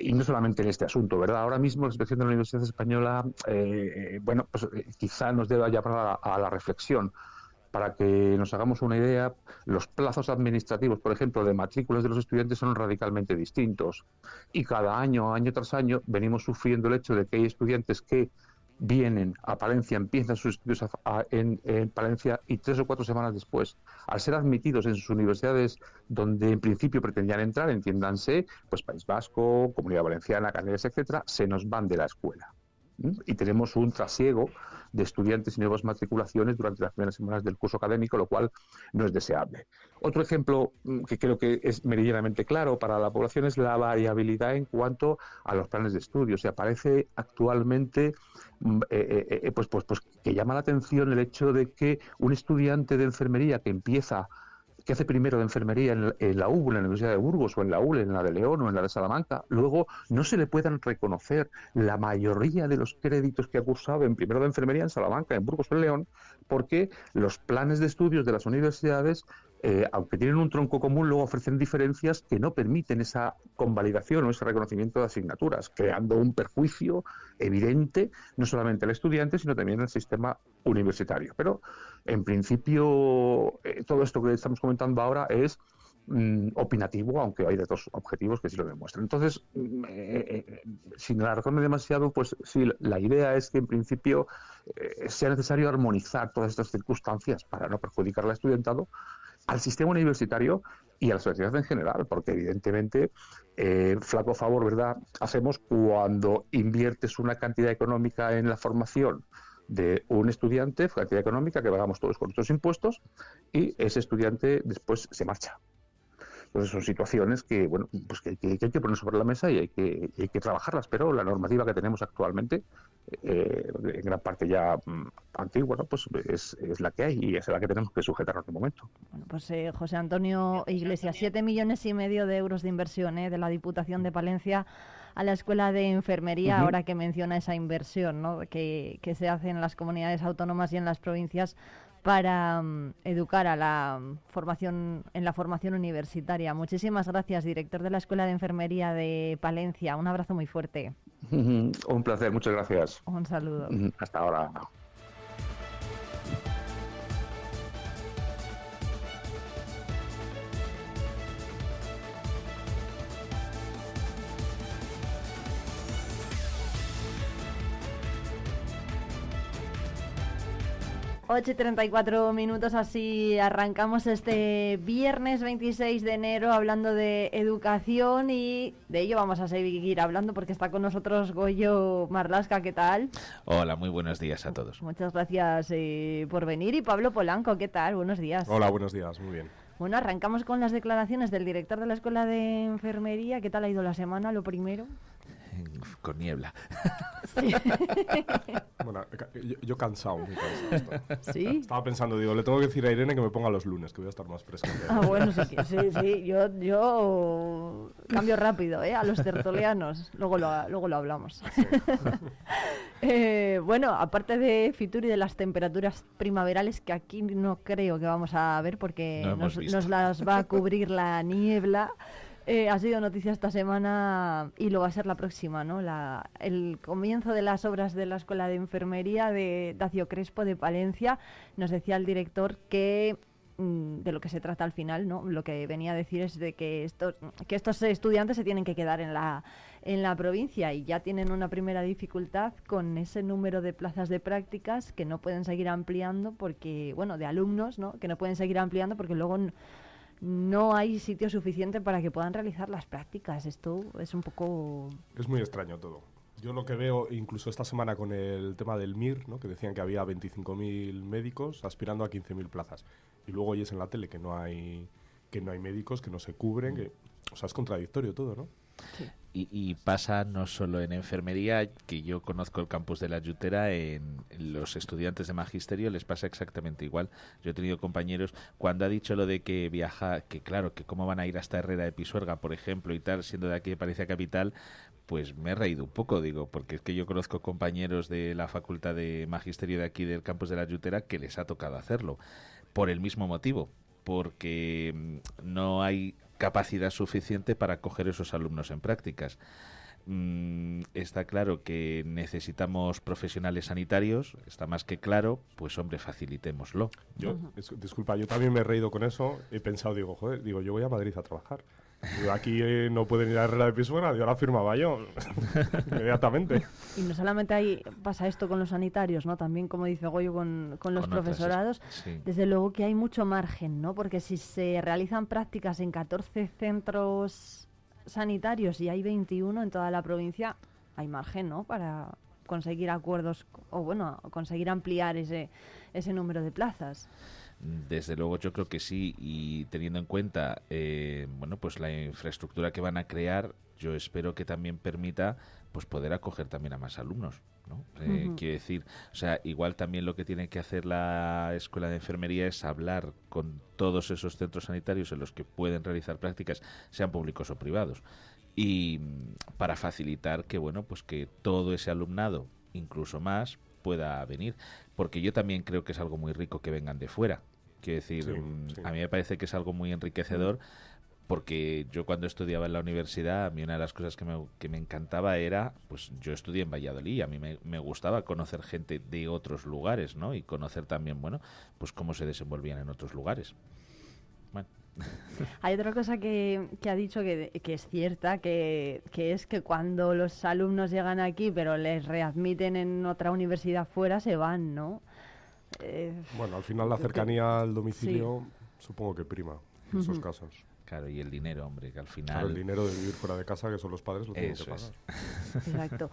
y no solamente en este asunto, ¿verdad? Ahora mismo la de la Universidad Española, eh, eh, bueno, pues eh, quizá nos deba llamar a, la reflexión. Para que nos hagamos una idea, los plazos administrativos, por ejemplo, de matrículas de los estudiantes son radicalmente distintos. Y cada año, año tras año, venimos sufriendo el hecho de que hay estudiantes que vienen a Palencia, empiezan sus estudios en, en, Palencia y tres o cuatro semanas después, al ser admitidos en sus universidades donde en principio pretendían entrar, entiéndanse, pues País Vasco, Comunidad Valenciana, Canarias, etcétera, se nos van de la escuela. Y tenemos un trasiego de estudiantes y nuevas matriculaciones durante las primeras semanas del curso académico, lo cual no es deseable. Otro ejemplo mm, que creo que es meridianamente claro para la población es la variabilidad en cuanto a los planes de estudio. Se aparece actualmente mm, eh, eh, eh, pues, pues, pues que llama la atención el hecho de que un estudiante de enfermería que empieza que hace primero de enfermería en, la UBU, en la Universidad de Burgos, o en la ULE, en la de León o en la de Salamanca, luego no se le puedan reconocer la mayoría de los créditos que ha cursado en primero de enfermería en Salamanca, en Burgos o en León, porque los planes de estudios de las universidades eh, aunque tienen un tronco común, luego ofrecen diferencias que no permiten esa convalidación o ese reconocimiento de asignaturas, creando un perjuicio evidente no solamente al estudiante, sino también al sistema universitario. Pero, en principio, eh, todo esto que estamos comentando ahora es mm, opinativo, aunque hay datos objetivos que sí lo demuestran. Entonces, mm, eh, sin alargarme demasiado, pues sí, la idea es que en principio sea necesario armonizar todas estas circunstancias para no perjudicar al estudiantado, al sistema universitario y a la sociedad en general, porque evidentemente eh, flaco favor, ¿verdad?, hacemos cuando inviertes una cantidad económica en la formación de un estudiante, cantidad económica que pagamos todos con nuestros impuestos, y ese estudiante después se marcha. Entonces son situaciones que, bueno, pues que, hay que poner sobre la mesa y hay que, hay que trabajarlas, pero la normativa que tenemos actualmente, eh, en gran parte ya mm, antigua, pues es, es, la que hay y es la que tenemos que sujetar en este momento. Bueno, pues eh, José Antonio Iglesias, siete millones y medio de euros de inversión eh, de la Diputación de Palencia a la escuela de enfermería, ahora que menciona esa inversión ¿no? que, que se hace en las comunidades autónomas y en las provincias para mm, educar a la mm, formación en la formación universitaria. Muchísimas gracias, director de la Escuela de Enfermería de Palencia. Un abrazo muy fuerte. *laughs* Un placer, muchas gracias. Un saludo. *laughs* Hasta ahora. 8 y 34 minutos, así arrancamos este viernes 26 de enero hablando de educación y de ello vamos a seguir hablando porque está con nosotros Goyo Marlasca, ¿qué tal? Hola, muy buenos días a todos. Muchas gracias eh, por venir y Pablo Polanco, ¿qué tal? Buenos días. Hola, buenos días, muy bien. Bueno, arrancamos con las declaraciones del director de la Escuela de Enfermería. ¿Qué tal ha ido la semana, lo primero? Con niebla. *laughs* bueno, yo, cansado, muy cansado. ¿Sí? Estaba pensando, digo, le tengo que decir a Irene que me ponga los lunes, que voy a estar más fresco. Ah, bueno, sí, *laughs* sí, sí. Yo, yo cambio rápido, ¿eh? A los tertulianos. Luego lo, luego lo hablamos. *laughs* eh, bueno, aparte de Fitur y de las temperaturas primaverales, que aquí no creo que vamos a ver porque nos, nos las va a cubrir la niebla. Eh, ha sido noticia esta semana y lo va a ser la próxima, ¿no? La, el comienzo de las obras de la Escuela de Enfermería de Dacio Crespo de Palencia. Nos decía el director que mm, de lo que se trata al final, ¿no? Lo que venía a decir es de que estos, que estos estudiantes se tienen que quedar en la, en la provincia y ya tienen una primera dificultad con ese número de plazas de prácticas que no pueden seguir ampliando porque, bueno, de alumnos, ¿no? Que no pueden seguir ampliando porque luego no hay sitio suficiente para que puedan realizar las prácticas. Esto es un poco... Es muy extraño todo. Yo lo que veo, incluso esta semana con el tema del MIR, ¿no? que decían que había 25.000 médicos aspirando a 15.000 plazas. Y luego oyes en la tele que no hay que no hay médicos, que no se cubren, que, o sea, es contradictorio todo, ¿no? Y, pasa no solo en enfermería, que yo conozco el campus de la Yutera, en, los estudiantes de magisterio les pasa exactamente igual. Yo he tenido compañeros, cuando ha dicho lo de que viaja, que claro, que cómo van a ir hasta Herrera de Pisuerga, por ejemplo, y tal, siendo de aquí de Palencia Capital, pues me he reído un poco, digo, porque es que yo conozco compañeros de la Facultad de Magisterio de aquí del campus de la Yutera que les ha tocado hacerlo, por el mismo motivo, porque mm, no hay capacidad suficiente para acoger esos alumnos en prácticas. Mm, está claro que necesitamos profesionales sanitarios, está más que claro, pues hombre, facilitémoslo. Yo, disculpa, yo también me he reído con eso, he pensado, digo, joder, digo, yo voy a Madrid a trabajar aquí eh, no pueden ir a Herrera de Pisuera, yo la firmaba yo, *laughs* inmediatamente. Y no solamente ahí pasa esto con los sanitarios, ¿no? También, como dice Goyo, con, con los profesorados. Desde luego que hay mucho margen, ¿no? Porque si se realizan prácticas en 14 centros sanitarios y hay 21 en toda la provincia, hay margen, ¿no? Para conseguir acuerdos o, bueno, conseguir ampliar ese, ese número de plazas. Desde luego yo creo que sí y teniendo en cuenta eh, bueno pues la infraestructura que van a crear yo espero que también permita pues poder acoger también a más alumnos ¿no? Eh, quiero decir o sea igual también lo que tiene que hacer la escuela de enfermería es hablar con todos esos centros sanitarios en los que pueden realizar prácticas sean públicos o privados y para facilitar que bueno pues que todo ese alumnado incluso más pueda venir, porque yo también creo que es algo muy rico que vengan de fuera. Quiero decir, mm, a mí me parece que es algo muy enriquecedor porque yo cuando estudiaba en la universidad, a mí una de las cosas que me, que me encantaba era, pues yo estudié en Valladolid, a mí me, me, gustaba conocer gente de otros lugares, ¿no? Y conocer también, bueno, pues cómo se desenvolvían en otros lugares. Bueno. *laughs* Hay otra cosa que, ha dicho que, es cierta, que, es que cuando los alumnos llegan aquí pero les readmiten en otra universidad fuera, se van, ¿no? Eh, bueno, al final la cercanía al domicilio supongo que prima en esos casos. Claro, y el dinero, hombre, que al final... Claro, el dinero de vivir fuera de casa, que son los padres, lo tienen que pagar. *laughs* Exacto.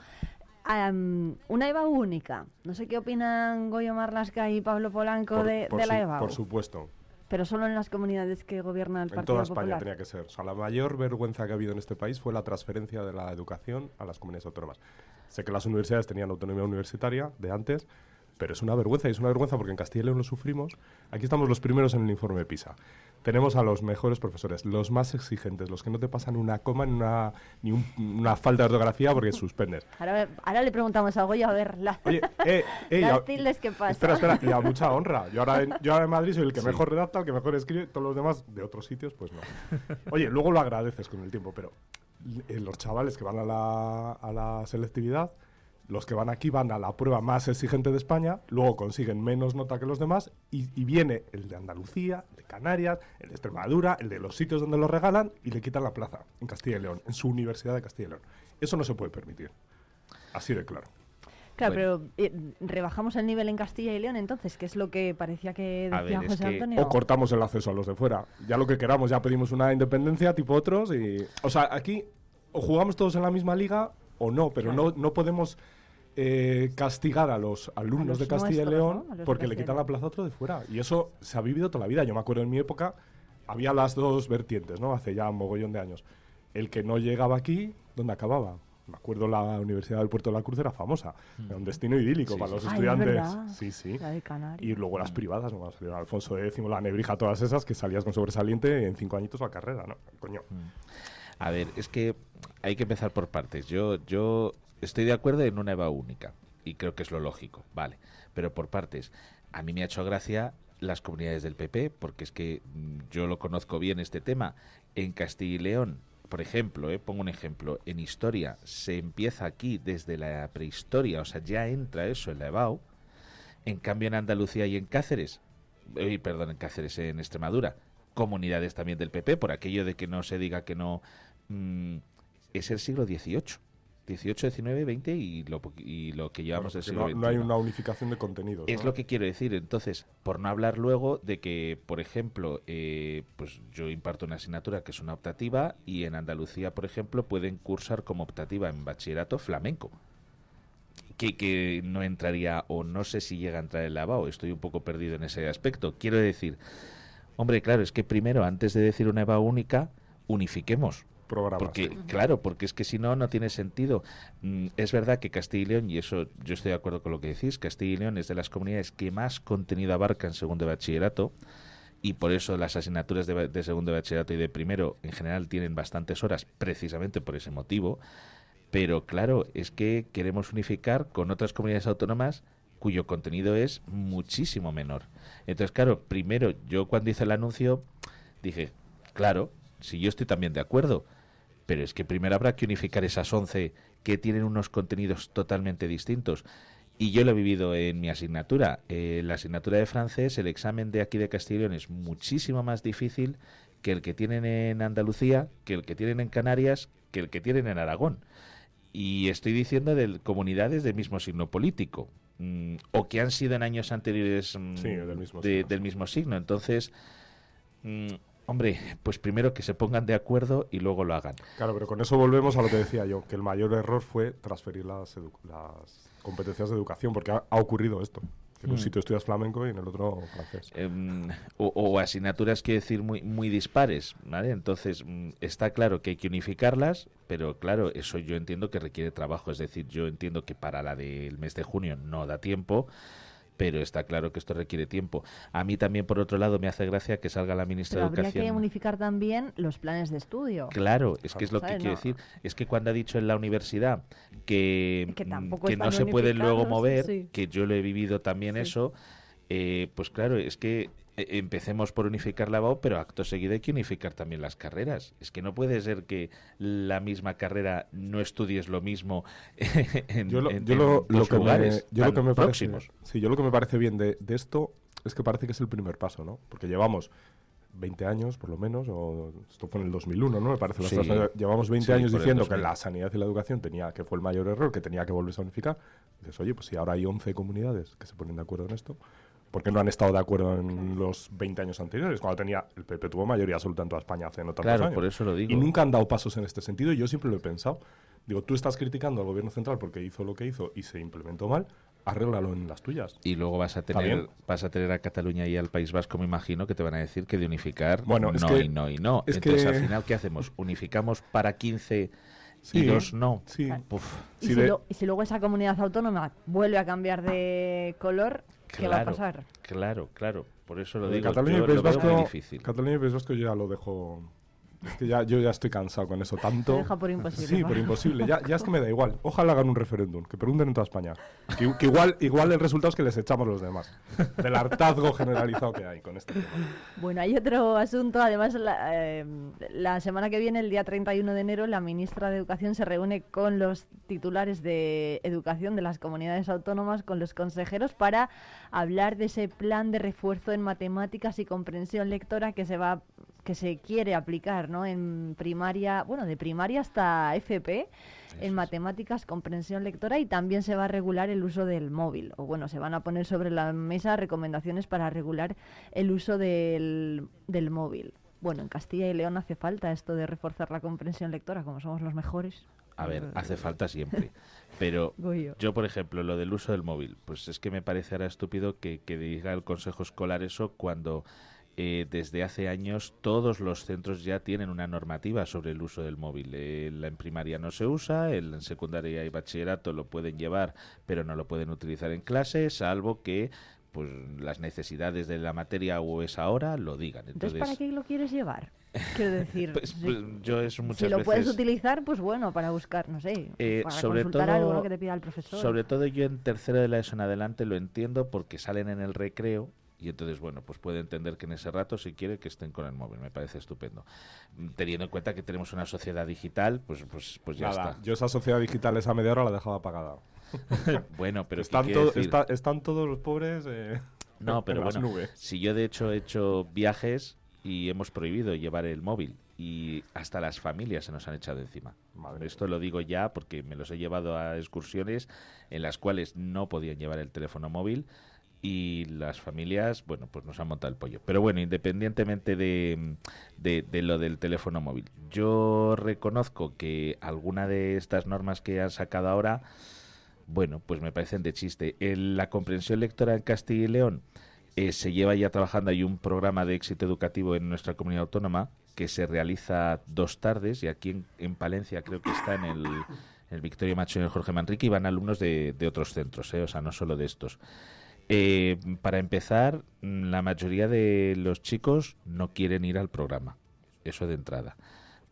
una EVA única. No sé qué opinan Goyo Marlasca y Pablo Polanco de, la EVA. Por supuesto. Pero solo en las comunidades que gobierna el Partido Popular. En toda España tenía que ser. O sea, la mayor vergüenza que ha habido en este país fue la transferencia de la educación a las comunidades autónomas. Sé que las universidades tenían autonomía universitaria de antes, Pero es una vergüenza, y es una vergüenza porque en Castilla y León lo sufrimos. Aquí estamos los primeros en el informe PISA. Tenemos a los mejores profesores, los más exigentes, los que no te pasan una coma ni una, ni un- una falta de ortografía porque *laughs* suspendes. Ahora, ahora le preguntamos a Goyo a ver la- Oye, eh, eh, *laughs* las ya- tildes que pasa. Espera, espera, y a mucha honra. Yo ahora, en, yo ahora en Madrid soy el que Sí. mejor redacta, el que mejor escribe, todos los demás de otros sitios, pues no. Oye, luego lo agradeces con el tiempo, pero eh, los chavales que van a la, a la selectividad, los que van aquí van a la prueba más exigente de España, luego consiguen menos nota que los demás, y, y viene el de Andalucía, el de Canarias, el de Extremadura, el de los sitios donde lo regalan, y le quitan la plaza en Castilla y León, en su Universidad de Castilla y León. Eso no se puede permitir. Así de claro. Claro, Bueno. pero eh, rebajamos el nivel en Castilla y León entonces, que es lo que parecía que decía ver, José que- Antonio. O cortamos el acceso a los de fuera. Ya lo que queramos, ya pedimos una independencia tipo otros y... O sea, aquí o jugamos todos en la misma liga o no, pero no, no podemos eh, castigar a los alumnos los de Castilla y León porque le quitan la plaza a otro de fuera. Y eso se ha vivido toda la vida. Yo me acuerdo en mi época, había las dos vertientes, ¿no? Hace ya un mogollón de años. El que no llegaba aquí, ¿dónde acababa? Me acuerdo la Universidad del Puerto de la Cruz era famosa, era un destino idílico Sí, para sí, los. Ay, es estudiantes. sí, sí. La de Canarias. Y luego las privadas, ¿no? Salió Alfonso X, la Nebrija, todas esas que salías con sobresaliente en cinco añitos a carrera, ¿no? Coño. A ver, es que hay que empezar por partes. Yo, yo estoy de acuerdo en una EVA única y creo que es lo lógico, vale. Pero por partes, a mí me ha hecho gracia las comunidades del PP porque es que mm, yo lo conozco bien este tema. En Castilla y León, por ejemplo, eh, pongo un ejemplo, en historia se empieza aquí desde la prehistoria, o sea, ya entra eso en la EBAU. En cambio, en Andalucía y en Cáceres, eh, perdón, en Cáceres, en Extremadura, comunidades también del PP, por aquello de que no se diga que no. mm, es el siglo XVIII. XVIII, XIX, XX y lo, y lo que llevamos Claro, del siglo no, no hay una unificación de contenidos. Es ¿no? lo que quiero decir. Entonces, por no hablar luego de que, por ejemplo, eh, pues yo imparto una asignatura que es una optativa y en Andalucía, por ejemplo, pueden cursar como optativa en bachillerato flamenco. Que, que no entraría o no sé si llega a entrar el lavado. Estoy un poco perdido en ese aspecto. Quiero decir, hombre, claro, es que primero, antes de decir una EVA única, unifiquemos. Programas, Porque, claro, porque es que si no, no tiene sentido. Mm, es verdad que Castilla y León, y eso yo estoy de acuerdo con lo que decís, Castilla y León es de las comunidades que más contenido abarca en segundo bachillerato, y por eso las asignaturas de, segundo bachillerato y de primero en general tienen bastantes horas, precisamente por ese motivo. Pero claro, es que queremos unificar con otras comunidades autónomas cuyo contenido es muchísimo menor. Entonces, claro, primero yo cuando hice el anuncio dije, claro, si yo estoy también de acuerdo, pero es que primero habrá que unificar esas 11 que tienen unos contenidos totalmente distintos. Y yo lo he vivido en mi asignatura. Eh, la asignatura de francés, el examen de aquí de León es muchísimo más difícil que el que tienen en Andalucía, que el que tienen en Canarias, que el que tienen en Aragón. Y estoy diciendo de comunidades del mismo signo político, mm, o que han sido en años anteriores mm, Sí, del mismo de- signo, del mismo signo. Entonces, mm, hombre, pues primero que se pongan de acuerdo y luego lo hagan. Claro, pero con eso volvemos a lo que decía yo, que el mayor error fue transferir las, edu- las competencias de educación, porque ha, ha ocurrido esto. Que en un Hmm. sitio estudias flamenco y en el otro francés. Em, o, o asignaturas, quiero decir, muy, muy dispares, ¿vale? Entonces, mm, está claro que hay que unificarlas, pero claro, eso yo entiendo que requiere trabajo. Es decir, yo entiendo que para la del mes de junio no da tiempo, pero está claro que esto requiere tiempo. A mí también, por otro lado, me hace gracia que salga la ministra Pero de habría que Educación. unificar también los planes de estudio. Claro, es que es lo que quiero No. decir. Es que cuando ha dicho en la universidad que, Que mm, que no se pueden luego mover, sí. que yo lo he vivido también Sí. eso, eh, pues claro, es que eh, empecemos por unificar la BAO, pero acto seguido hay que unificar también las carreras. Es que no puede ser que la misma carrera no estudies lo mismo *laughs* en, yo lo, en- yo en lo- dos lo que me, lugares yo lo tan que me parece, próximos. sí, yo lo que me parece bien de, de esto es que parece que es el primer paso, ¿no? Porque llevamos 20 años, por lo menos, o esto fue en el 2001, ¿no? Me parece. Sí. llevamos 20 Sí, años diciendo que 2000. la sanidad y la educación tenía que fue el mayor error, que tenía que volverse a unificar. Dices, oye, pues si ahora hay 11 comunidades que se ponen de acuerdo en esto, ¿por qué no han estado de acuerdo en los 20 años anteriores? Cuando tenía el PP tuvo mayoría absoluta en toda España hace no tantos Claro, años. por eso lo digo. Y nunca han dado pasos en este sentido y yo siempre lo he pensado. Digo, tú estás criticando al gobierno central porque hizo lo que hizo y se implementó mal, arréglalo en las tuyas. Y luego vas a tener vas a tener a Cataluña y al País Vasco, me imagino, que te van a decir que de unificar Bueno, es no que- y no y no. es Entonces, que- al final, ¿qué hacemos? ¿Unificamos para 15 y dos no. sí. Puf, Y, Sí, si de- lo- y si luego esa comunidad autónoma vuelve a cambiar de color, ¿qué va a Claro, pasar? Claro, claro. Por eso lo digo. Cataluña y País Vasco, difícil. Cataluña y País Vasco ya lo dejo. Es que ya, yo ya estoy cansado con eso tanto. Te deja por imposible, Sí, ¿no? por imposible. Ya, ya es que me da igual. Ojalá hagan un referéndum, que pregunten en toda España. Que, que igual, igual el resultado es que les echamos los demás. Del hartazgo generalizado que hay con este tema. Bueno, hay otro asunto. Además, la, eh, la semana que viene, el día 31 de enero, la ministra de Educación se reúne con los titulares de educación de las comunidades autónomas, con los consejeros, para hablar de ese plan de refuerzo en matemáticas y comprensión lectora que se va que se quiere aplicar ¿no? en primaria, bueno, de primaria hasta FP, en matemáticas, comprensión lectora y también se va a regular el uso del móvil. O bueno, se van a poner sobre la mesa recomendaciones para regular el uso del, del móvil. Bueno, en Castilla y León hace falta esto de reforzar la comprensión lectora, como somos los mejores. A ver, hace falta siempre. *laughs* Pero yo, por ejemplo, lo del uso del móvil, pues es que me parece ahora estúpido que, que diga el Consejo Escolar eso cuando eh, desde hace años todos los centros ya tienen una normativa sobre el uso del móvil. Eh, en primaria no se usa, el- en secundaria y bachillerato lo pueden llevar, pero no lo pueden utilizar en clase, salvo que pues las necesidades de la materia o esa hora lo digan. Entonces, Entonces, ¿para qué lo quieres llevar? *laughs* Quiero decir, pues, si- pues, yo si muchas lo puedes utilizar, pues bueno, para buscar, no sé, Eh, para sobre consultar todo, algo ¿no? que te pida el profesor. Sobre todo yo en tercero de la ESO en adelante lo entiendo porque salen en el recreo y entonces, bueno, pues puede entender que en ese rato, si quiere, que estén con el móvil. Me parece estupendo. Teniendo en cuenta que tenemos una sociedad digital, pues, pues, pues ya Nada, está. yo esa sociedad digital esa media hora la dejaba apagada. *laughs* bueno, pero ¿qué están, to- está- están todos los pobres eh, *laughs* No, en pero las bueno, nubes. si yo de hecho he hecho viajes y hemos prohibido llevar el móvil y hasta las familias se nos han echado encima. Esto lo digo ya porque me los he llevado a excursiones en las cuales no podían llevar el teléfono móvil y las familias, bueno, pues nos han montado el pollo. Pero bueno, independientemente de, de, lo del teléfono móvil, yo reconozco que alguna de estas normas que han sacado ahora, bueno, pues me parecen de chiste. En la comprensión lectora en Castilla y León eh, se lleva ya trabajando, hay un programa de éxito educativo en nuestra comunidad autónoma que se realiza dos tardes y aquí en, en Palencia creo que está en el, el Victorio Macho y el Jorge Manrique y van alumnos de, de otros centros, ¿eh? o sea, no solo de estos. Eh, para empezar, la mayoría de los chicos no quieren ir al programa, eso de entrada.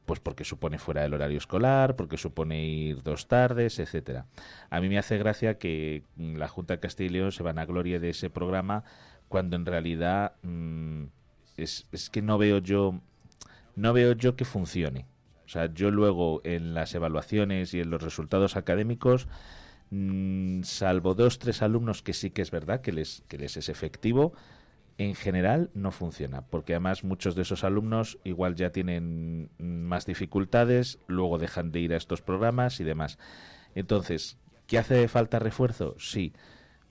Pues porque supone fuera del horario escolar, porque supone ir dos tardes, etcétera. A mí me hace gracia que mm, la Junta de Castilla y León se van a gloria de ese programa cuando en realidad mm, es, es que no veo yo no veo yo que funcione. O sea, yo luego en las evaluaciones y en los resultados académicos, mm, salvo dos, tres alumnos que sí que es verdad que les, es efectivo, en general no funciona, porque además muchos de esos alumnos igual ya tienen más dificultades, luego dejan de ir a estos programas y demás. Entonces, ¿qué hace falta refuerzo? Sí.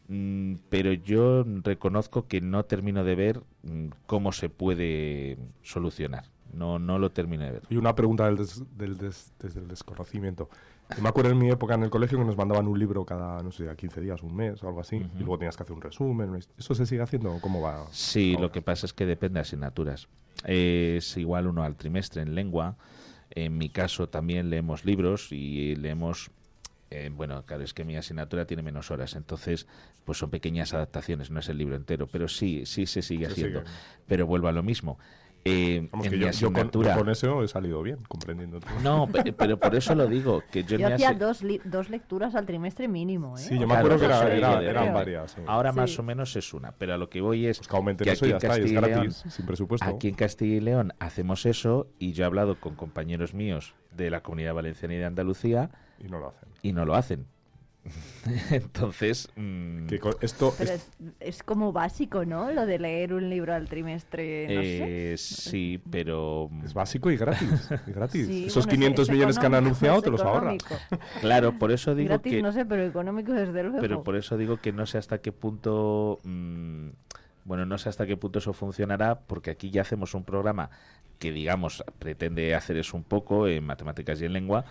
Mm, pero yo reconozco que no termino de ver mm, cómo se puede solucionar. No, no lo termino de ver. Y una pregunta del des- del des- desde el desconocimiento. Yo me acuerdo en mi época en el colegio que nos mandaban un libro cada, no sé, a 15 días, un mes o algo así, y luego tenías que hacer un resumen. ¿Eso se sigue haciendo o cómo va? Sí, lo que pasa es que depende de asignaturas. Es igual uno al trimestre en lengua. En mi caso también leemos libros y leemos... eh, bueno, claro, es que mi asignatura tiene menos horas, entonces pues son pequeñas adaptaciones, no es el libro entero, pero sí, sí se sigue Se haciendo. sigue. Pero vuelvo a lo mismo. Eh, Vamos, en que mi yo, yo con, asignatura... yo con eso he salido bien, comprendiendo todo. No, pe- *laughs* pero por eso lo digo, que yo, Yo hacía dos, dos lecturas al trimestre mínimo, ¿eh? Sí, yo me Claro, acuerdo que eso era- era- eran varias, sí. Ahora Sí. más o menos es una, pero a lo que voy es Pues que aumenten que eso ya está, y es gratis, sin presupuesto. Aquí en Castilla y León hacemos eso y yo he hablado con compañeros míos de la Comunidad Valenciana y de Andalucía Y no lo hacen. y no lo hacen. *laughs* Entonces, mm, Que con esto, Pero es, es como básico, ¿no? Lo de leer un libro al trimestre, no sé. eh, sí, pero mm, es básico y gratis. y *laughs* gratis. Sí, Esos bueno, es- 500 es millones que han anunciado te los ahorra. económico. claro, por eso digo Gratis que no sé, pero económico desde luego. pero por eso digo que no sé hasta qué punto mm, bueno no sé hasta qué punto eso funcionará porque aquí ya hacemos un programa que digamos pretende hacer eso un poco en matemáticas y en lengua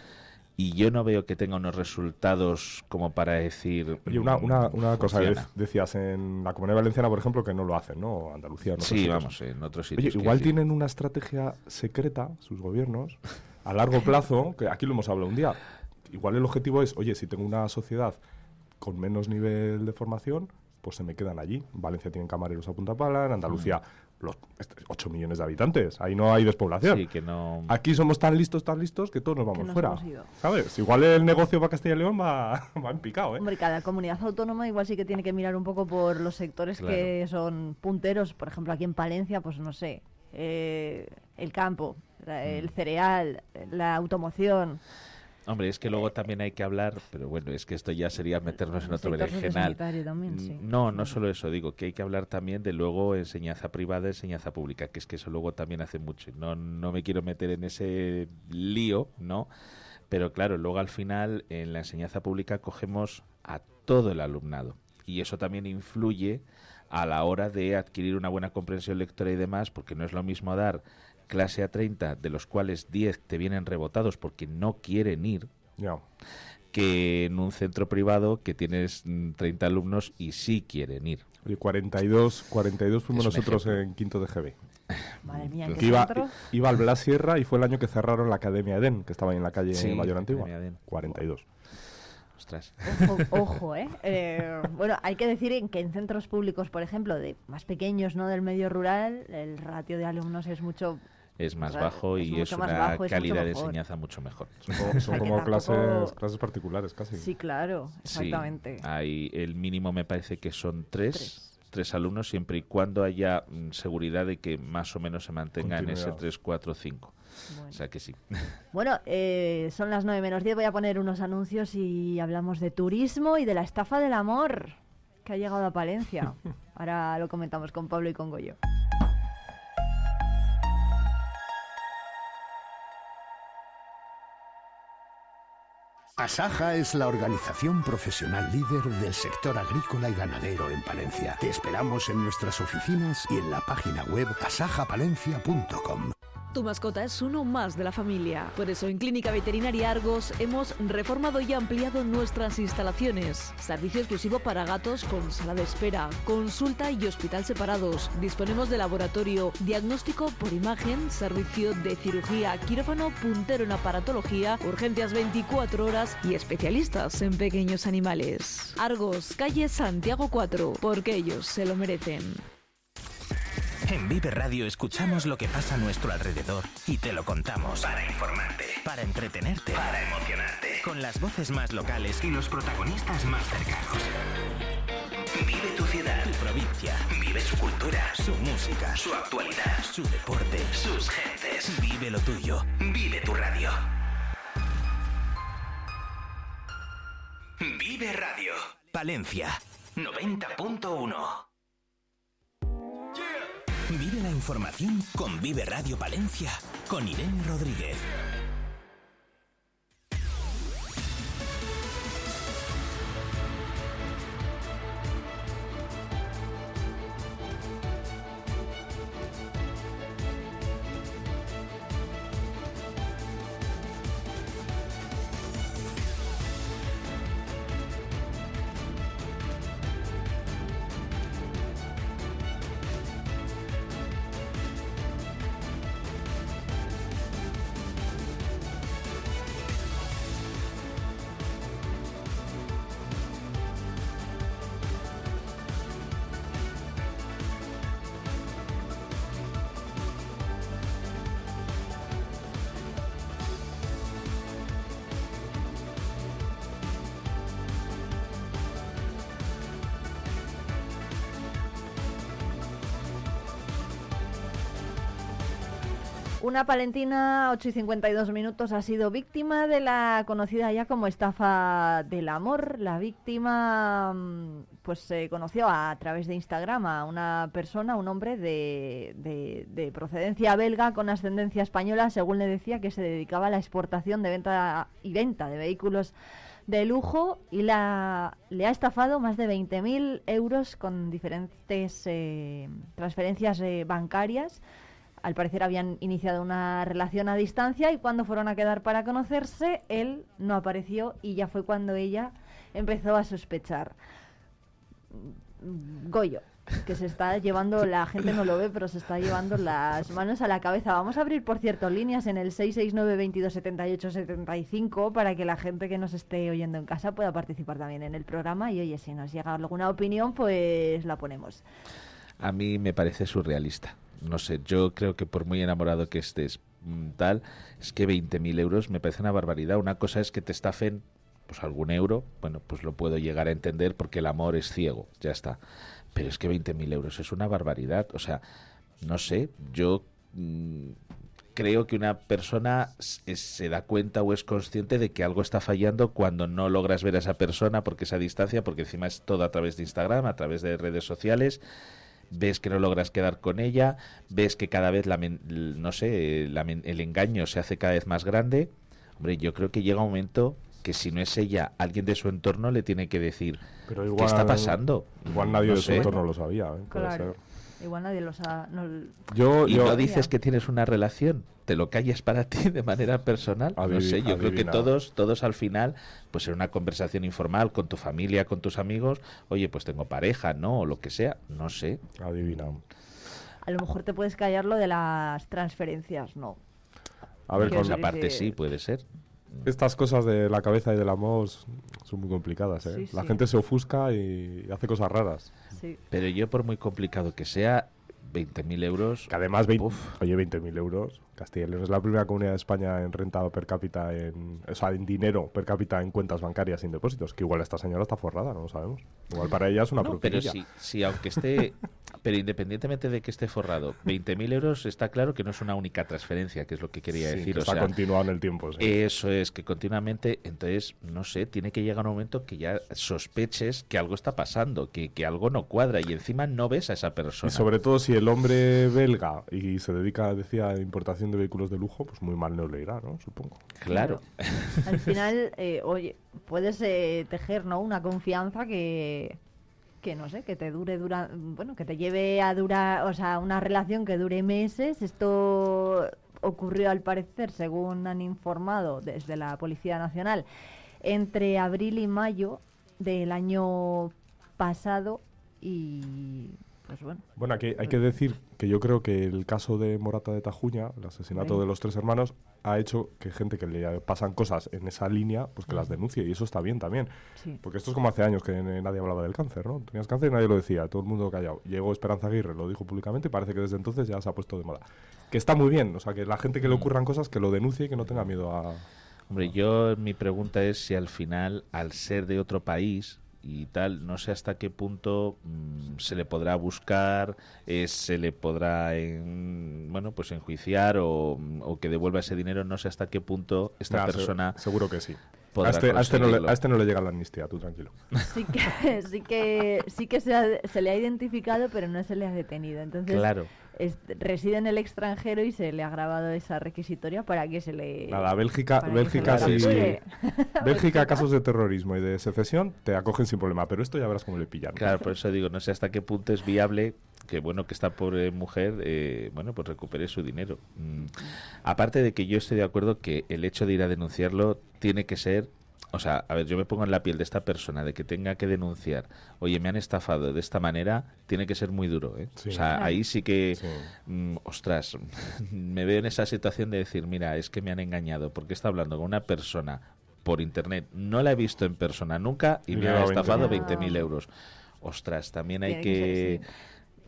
y yo no veo que tenga unos resultados como para decir Oye, una, una, mm, una cosa que decías en la Comunidad Valenciana, por ejemplo, que no lo hacen, ¿no? Andalucía, no sí vamos en otros Oye, sitios quiero igual tienen una estrategia secreta, sus gobiernos, a largo *laughs* plazo, que aquí lo hemos hablado un día, igual el objetivo es, oye, si tengo una sociedad con menos nivel de formación, pues se me quedan allí. En Valencia tienen camareros a punta pala, en Andalucía los 8 millones de habitantes, ahí no hay despoblación. Sí, que no... Aquí somos tan listos, tan listos que todos nos vamos nos fuera. ¿Sabes? Igual el negocio para Castilla y León va, *laughs* va en picado, ¿eh? Hombre, cada comunidad autónoma igual sí que tiene que mirar un poco por los sectores que son punteros. Por ejemplo, aquí en Palencia, pues no sé, eh, el campo, la- el Mm. cereal, la automoción. Hombre, es que luego también hay que hablar, pero bueno, es que esto ya sería meternos en otro berenjenal. también, sí. Mm, No, no solo eso, digo que hay que hablar también de luego enseñanza privada, enseñanza pública, que es que eso luego también hace mucho. No, no me quiero meter en ese lío, ¿no? Pero claro, luego al final en la enseñanza pública cogemos a todo el alumnado y eso también influye a la hora de adquirir una buena comprensión lectora y demás, porque no es lo mismo dar clase a 30, de los cuales 10 te vienen rebotados porque no quieren ir, que en un centro privado que tienes mm, 30 alumnos y sí quieren ir. Oye, 42, 42 fuimos nosotros ejemplo. en quinto de GB. *laughs* Madre mía, ¿en Que qué iba, centro? iba al Blas Sierra y fue el año que cerraron la Academia Eden, que estaba ahí en la calle Sí, Mayor Antigua. Academia Edén. 42. Ostras. Ojo, ojo, ¿eh? *laughs* Eh, Bueno, hay que decir en que en centros públicos, por ejemplo, de más pequeños, no del medio rural, el ratio de alumnos es mucho... Es más Claro, bajo es y es una bajo, es calidad de enseñanza mucho mejor. Son como, son como *laughs* tampoco- clases, clases particulares casi. Sí, claro, Sí, exactamente. hay, el mínimo me parece que son tres, tres, alumnos, siempre y cuando haya mm, seguridad de que más o menos se mantenga en ese Continuidad. 3, 4, 5. Bueno. O sea que sí. *laughs* Bueno, eh, son las 9 menos 10. Voy a poner unos anuncios y hablamos de turismo y de la estafa del amor que ha llegado a Palencia. *laughs* Ahora lo comentamos con Pablo y con Goyo. Asaja es la organización profesional líder del sector agrícola y ganadero en Palencia. Te esperamos en nuestras oficinas y en la página web asajapalencia.com. Tu mascota es uno más de la familia. Por eso en Clínica Veterinaria Argos hemos reformado y ampliado nuestras instalaciones. Servicio exclusivo para gatos con sala de espera, consulta y hospital separados. Disponemos de laboratorio, diagnóstico por imagen, servicio de cirugía, quirófano puntero en aparatología, urgencias 24 horas y especialistas en pequeños animales. Argos, calle Santiago 4, porque ellos se lo merecen. En Vive Radio escuchamos lo que pasa a nuestro alrededor y te lo contamos. Para informarte, para entretenerte, para emocionarte. Con las voces más locales y los protagonistas más cercanos. Vive tu ciudad, tu provincia. Vive su cultura, su música, su actualidad, su deporte, sus gentes. Vive lo tuyo. Vive tu radio. Vive Radio. Palencia 90.1. Vive la información con Vive Radio Palencia, con Irene Rodríguez. Una palentina, 8 y 52 minutos, ha sido víctima de la conocida ya como estafa del amor. La víctima mm, pues se conoció a, través de Instagram a una persona, un hombre de, de- de procedencia belga con ascendencia española, según le decía, que se dedicaba a la exportación de venta y venta de vehículos de lujo y la, le ha estafado más de 20.000 euros con diferentes eh, transferencias eh, bancarias. Al parecer habían iniciado una relación a distancia y cuando fueron a quedar para conocerse, él no apareció y ya fue cuando ella empezó a sospechar. Goyo, que se está llevando, la gente no lo ve, pero se está llevando las manos a la cabeza. Vamos a abrir, por cierto, líneas en el 669 22 78 75 para que la gente que nos esté oyendo en casa pueda participar también en el programa. Y oye, si nos llega alguna opinión, pues la ponemos. A mí me parece surrealista. No sé, yo creo que por muy enamorado que estés mm, tal, es que 20.000 euros me parece una barbaridad. Una cosa es que te estafen pues algún euro, bueno, pues lo puedo llegar a entender porque el amor es ciego, ya está. Pero es que 20.000 euros es una barbaridad. O sea, no sé, yo mm, creo que una persona se da cuenta o es consciente de que algo está fallando cuando no logras ver a esa persona porque esa distancia, porque encima es todo a través de Instagram, a través de redes sociales ves que no logras quedar con ella, ves que cada vez, la, no sé, el engaño se hace cada vez más grande. Hombre, yo creo que llega un momento que si no es ella, alguien de su entorno le tiene que decir qué está pasando. Igual nadie de su entorno lo sabía. ¿eh? Claro. Igual nadie lo sabe. yo, y no dices que tienes una relación, te lo calles para *laughs* ti de manera personal. no sé, yo creo que todos, todos al final, pues en una conversación informal con tu familia, con tus amigos, oye, pues tengo pareja, ¿no? O lo que sea, no sé. Adivina. A lo mejor te puedes callar lo de las transferencias, ¿no? A ver, con esa parte sí, puede ser. Estas cosas de la cabeza y del amor son muy complicadas. ¿eh? la gente se ofusca y hace cosas raras. Pero yo, por muy complicado que sea, 20.000 euros. Que además, oye, 20.000 euros. Castilla y León es la primera comunidad de España en renta per cápita, en, o sea, en dinero per cápita en cuentas bancarias sin depósitos. Que igual esta señora está forrada, no lo sabemos. Igual para ella es una no, Pero sí, aunque esté. *laughs* pero independientemente de que esté forrado, 20.000 euros está claro que no es una única transferencia, que es lo que quería decir. Que está continuado en el tiempo. Eso es, que continuamente. Entonces, no sé, tiene que llegar un momento que ya sospeches que algo está pasando, que, que algo no cuadra y encima no ves a esa persona. Y sobre todo si el hombre belga y se dedica, decía, a importación de vehículos de lujo, pues muy mal no le irá, ¿no? Supongo. Claro. Al final, eh, oye, puedes eh, tejer, ¿no? Una confianza que, que no sé, que te dure, dura, bueno, que te lleve a durar, o sea, una relación que dure meses. Esto ocurrió al parecer, según han informado desde la Policía Nacional, entre abril y mayo del año pasado y pues bueno. Bueno, aquí hay que decir que yo creo que el caso de Morata de Tajuña, el asesinato de los tres hermanos, ha hecho que gente que le pasan cosas en esa línea, pues que las denuncie. Y eso está bien también. Porque esto es como hace años que nadie hablaba del cáncer, ¿no? Tenías cáncer y nadie lo decía, todo el mundo callado. Llegó Esperanza Aguirre, lo dijo públicamente y parece que desde entonces ya se ha puesto de moda. Que está muy bien, o sea, que la gente que le ocurran cosas, que lo denuncie y que no tenga miedo a... Hombre, yo mi pregunta es si al final, al ser de otro país, y tal. No sé hasta qué punto mm, se le podrá buscar, eh, se le podrá en, bueno pues enjuiciar o, o, que devuelva ese dinero. No sé hasta qué punto esta persona. seguro que sí. A este, a, este no le, a este, no le, llega la amnistía, tú tranquilo. Sí que, sí que, sí que se, se, le ha identificado, pero no se le ha detenido. Entonces, claro reside en el extranjero y se le ha grabado esa requisitoria para que se le... Nada, Bélgica, Bélgica, sí, *laughs* Bélgica, casos de terrorismo y de secesión te acogen sin problema, pero esto ya verás cómo le pillan. Claro, por eso digo, no sé hasta qué punto es viable que bueno que esta pobre mujer eh, bueno pues recupere su dinero mm. aparte de que yo estoy de acuerdo que el hecho de ir a denunciarlo tiene que ser o sea, a ver, yo me pongo en la piel de esta persona, de que tenga que denunciar, oye, me han estafado de esta manera, tiene que ser muy duro, ¿eh? O sea, ahí sí que, mm, ostras, *laughs* me veo en esa situación de decir, mira, es que me han engañado, porque está hablando con una persona por internet, no la he visto en persona nunca y, me ha estafado 20.000 euros. Ostras, también hay que...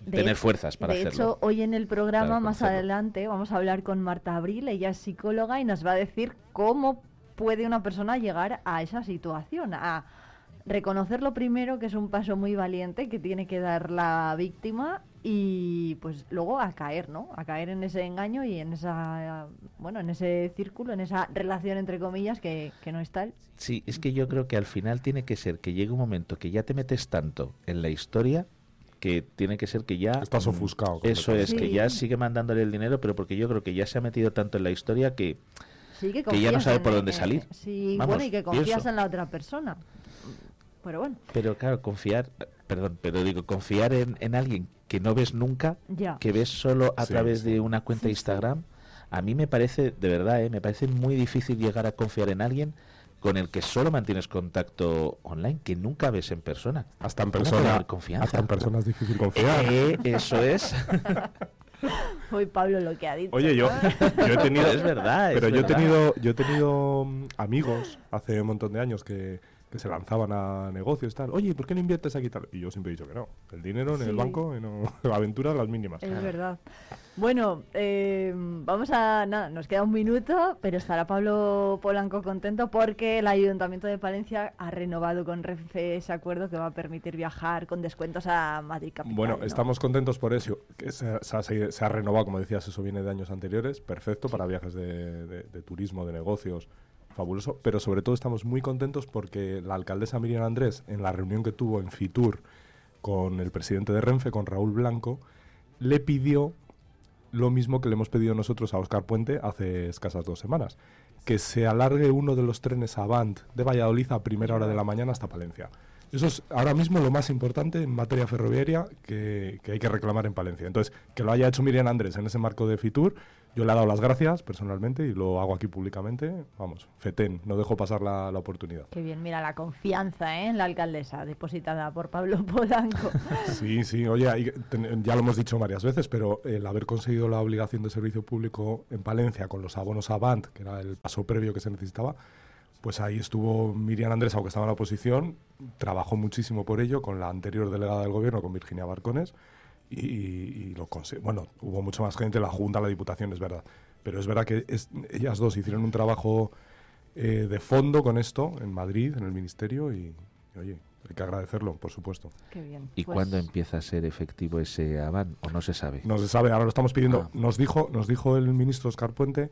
tener fuerzas para hacerlo. De hecho, hoy en el programa, más adelante, vamos a hablar con Marta Abril, ella es psicóloga y nos va a decir cómo puede una persona llegar a esa situación, a reconocerlo primero, que es un paso muy valiente que tiene que dar la víctima y pues luego a caer, ¿no? A caer en ese engaño y en esa bueno, en ese círculo, en esa relación entre comillas que, que no es tal. Sí, es que yo creo que al final tiene que ser que llegue un momento que ya te metes tanto en la historia que tiene que ser que ya estás ofuscado. Eso es, que ya sigue mandándole el dinero, pero porque yo creo que ya se ha metido tanto en la historia que que, ya no sabe por dónde salir. sí, bueno, y que confías en la otra persona. Pero bueno. Pero claro, confiar, perdón, pero digo, confiar en, alguien que no ves nunca, que ves solo a través de una cuenta de Instagram, a mí me parece, de verdad, ¿eh? me parece muy difícil llegar a confiar en alguien con el que solo mantienes contacto online, que nunca ves en persona. Hasta en ¿Cómo persona, confianza? hasta en persona es difícil confiar. Eh, eso es. *laughs* *laughs* Hoy Pablo lo que ha dicho. Oye, yo, ¿no? yo he tenido. *laughs* Es verdad, es Pero yo he tenido, yo he tenido mm, amigos hace un montón de años que, que se lanzaban a negocios y tal. Oye, ¿por qué no inviertes aquí y tal? Y yo siempre he dicho que no. El dinero en el banco, no, *laughs* aventuras las mínimas. Es verdad. Bueno, eh, vamos a. Nada, nos queda un minuto, pero estará Pablo Polanco contento porque el Ayuntamiento de Palencia ha renovado con Renfe ese acuerdo que va a permitir viajar con descuentos a Madrid Capital. Bueno, ¿no? estamos contentos por eso. Que se, se ha, se- se ha renovado, como decías, eso viene de años anteriores. Perfecto para viajes de, de- de turismo, de negocios. Fabuloso. Pero sobre todo estamos muy contentos porque la alcaldesa Miriam Andrés, en la reunión que tuvo en Fitur con el presidente de Renfe, con Raúl Blanco, le pidió lo mismo que le hemos pedido nosotros a Oscar Puente hace escasas dos semanas. Que se alargue uno de los trenes Avant de Valladolid a primera hora de la mañana hasta Palencia. Eso es ahora mismo lo más importante en materia ferroviaria que, que hay que reclamar en Palencia. Entonces, que lo haya hecho Miriam Andrés en ese marco de Fitur, yo le he dado las gracias personalmente y lo hago aquí públicamente. Vamos, FETEN, no dejo pasar la, la oportunidad. Qué bien, mira la confianza ¿eh? en la alcaldesa depositada por Pablo *laughs* Polanco. Sí, sí, oye, ya lo hemos dicho varias veces, pero el haber conseguido la obligación de servicio público en Palencia con los abonos Avant, que era el paso previo que se necesitaba, pues ahí estuvo Miriam Andrés, aunque estaba en la oposición, trabajó muchísimo por ello con la anterior delegada del gobierno, con Virginia Barcones, y, y lo consiguió. Bueno, hubo mucha más gente, la Junta, la Diputación, es verdad. Pero es verdad que es- ellas dos hicieron un trabajo eh, de fondo con esto en Madrid, en el Ministerio, y, y, oye, hay que agradecerlo, por supuesto. Qué bien. ¿Y Pues- cuándo empieza a ser efectivo ese aván? ¿O no se sabe? No se sabe, ahora lo estamos pidiendo. Ah. Nos dijo, nos dijo el ministro Oscar Puente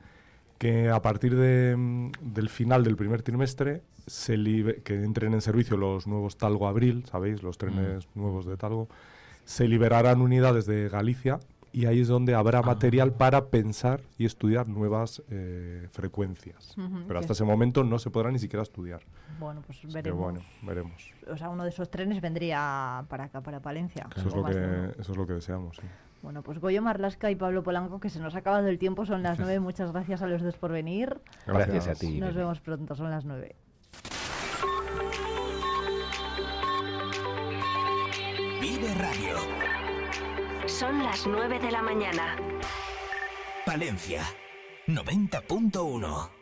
que a partir de, mm, del final del primer trimestre se libe- que entren en servicio los nuevos Talgo Abril, ¿sabéis? Los trenes nuevos de Talgo. Se liberarán unidades de Galicia y ahí es donde habrá material para pensar y estudiar nuevas eh, frecuencias. Pero hasta ese momento no se podrá ni siquiera estudiar. Bueno, pues veremos. bueno, veremos. O sea, uno de esos trenes vendría para acá, para Palencia. Eso es, lo que, de eso es lo que deseamos. sí. Bueno, pues Goyo Marlasca y Pablo Polanco, que se nos ha acabado el tiempo, son las *laughs* nueve. Muchas gracias a los dos por venir. Gracias a ti. Nos vemos pronto, son las nueve. Son las 9 de la mañana. Palencia. 90.1.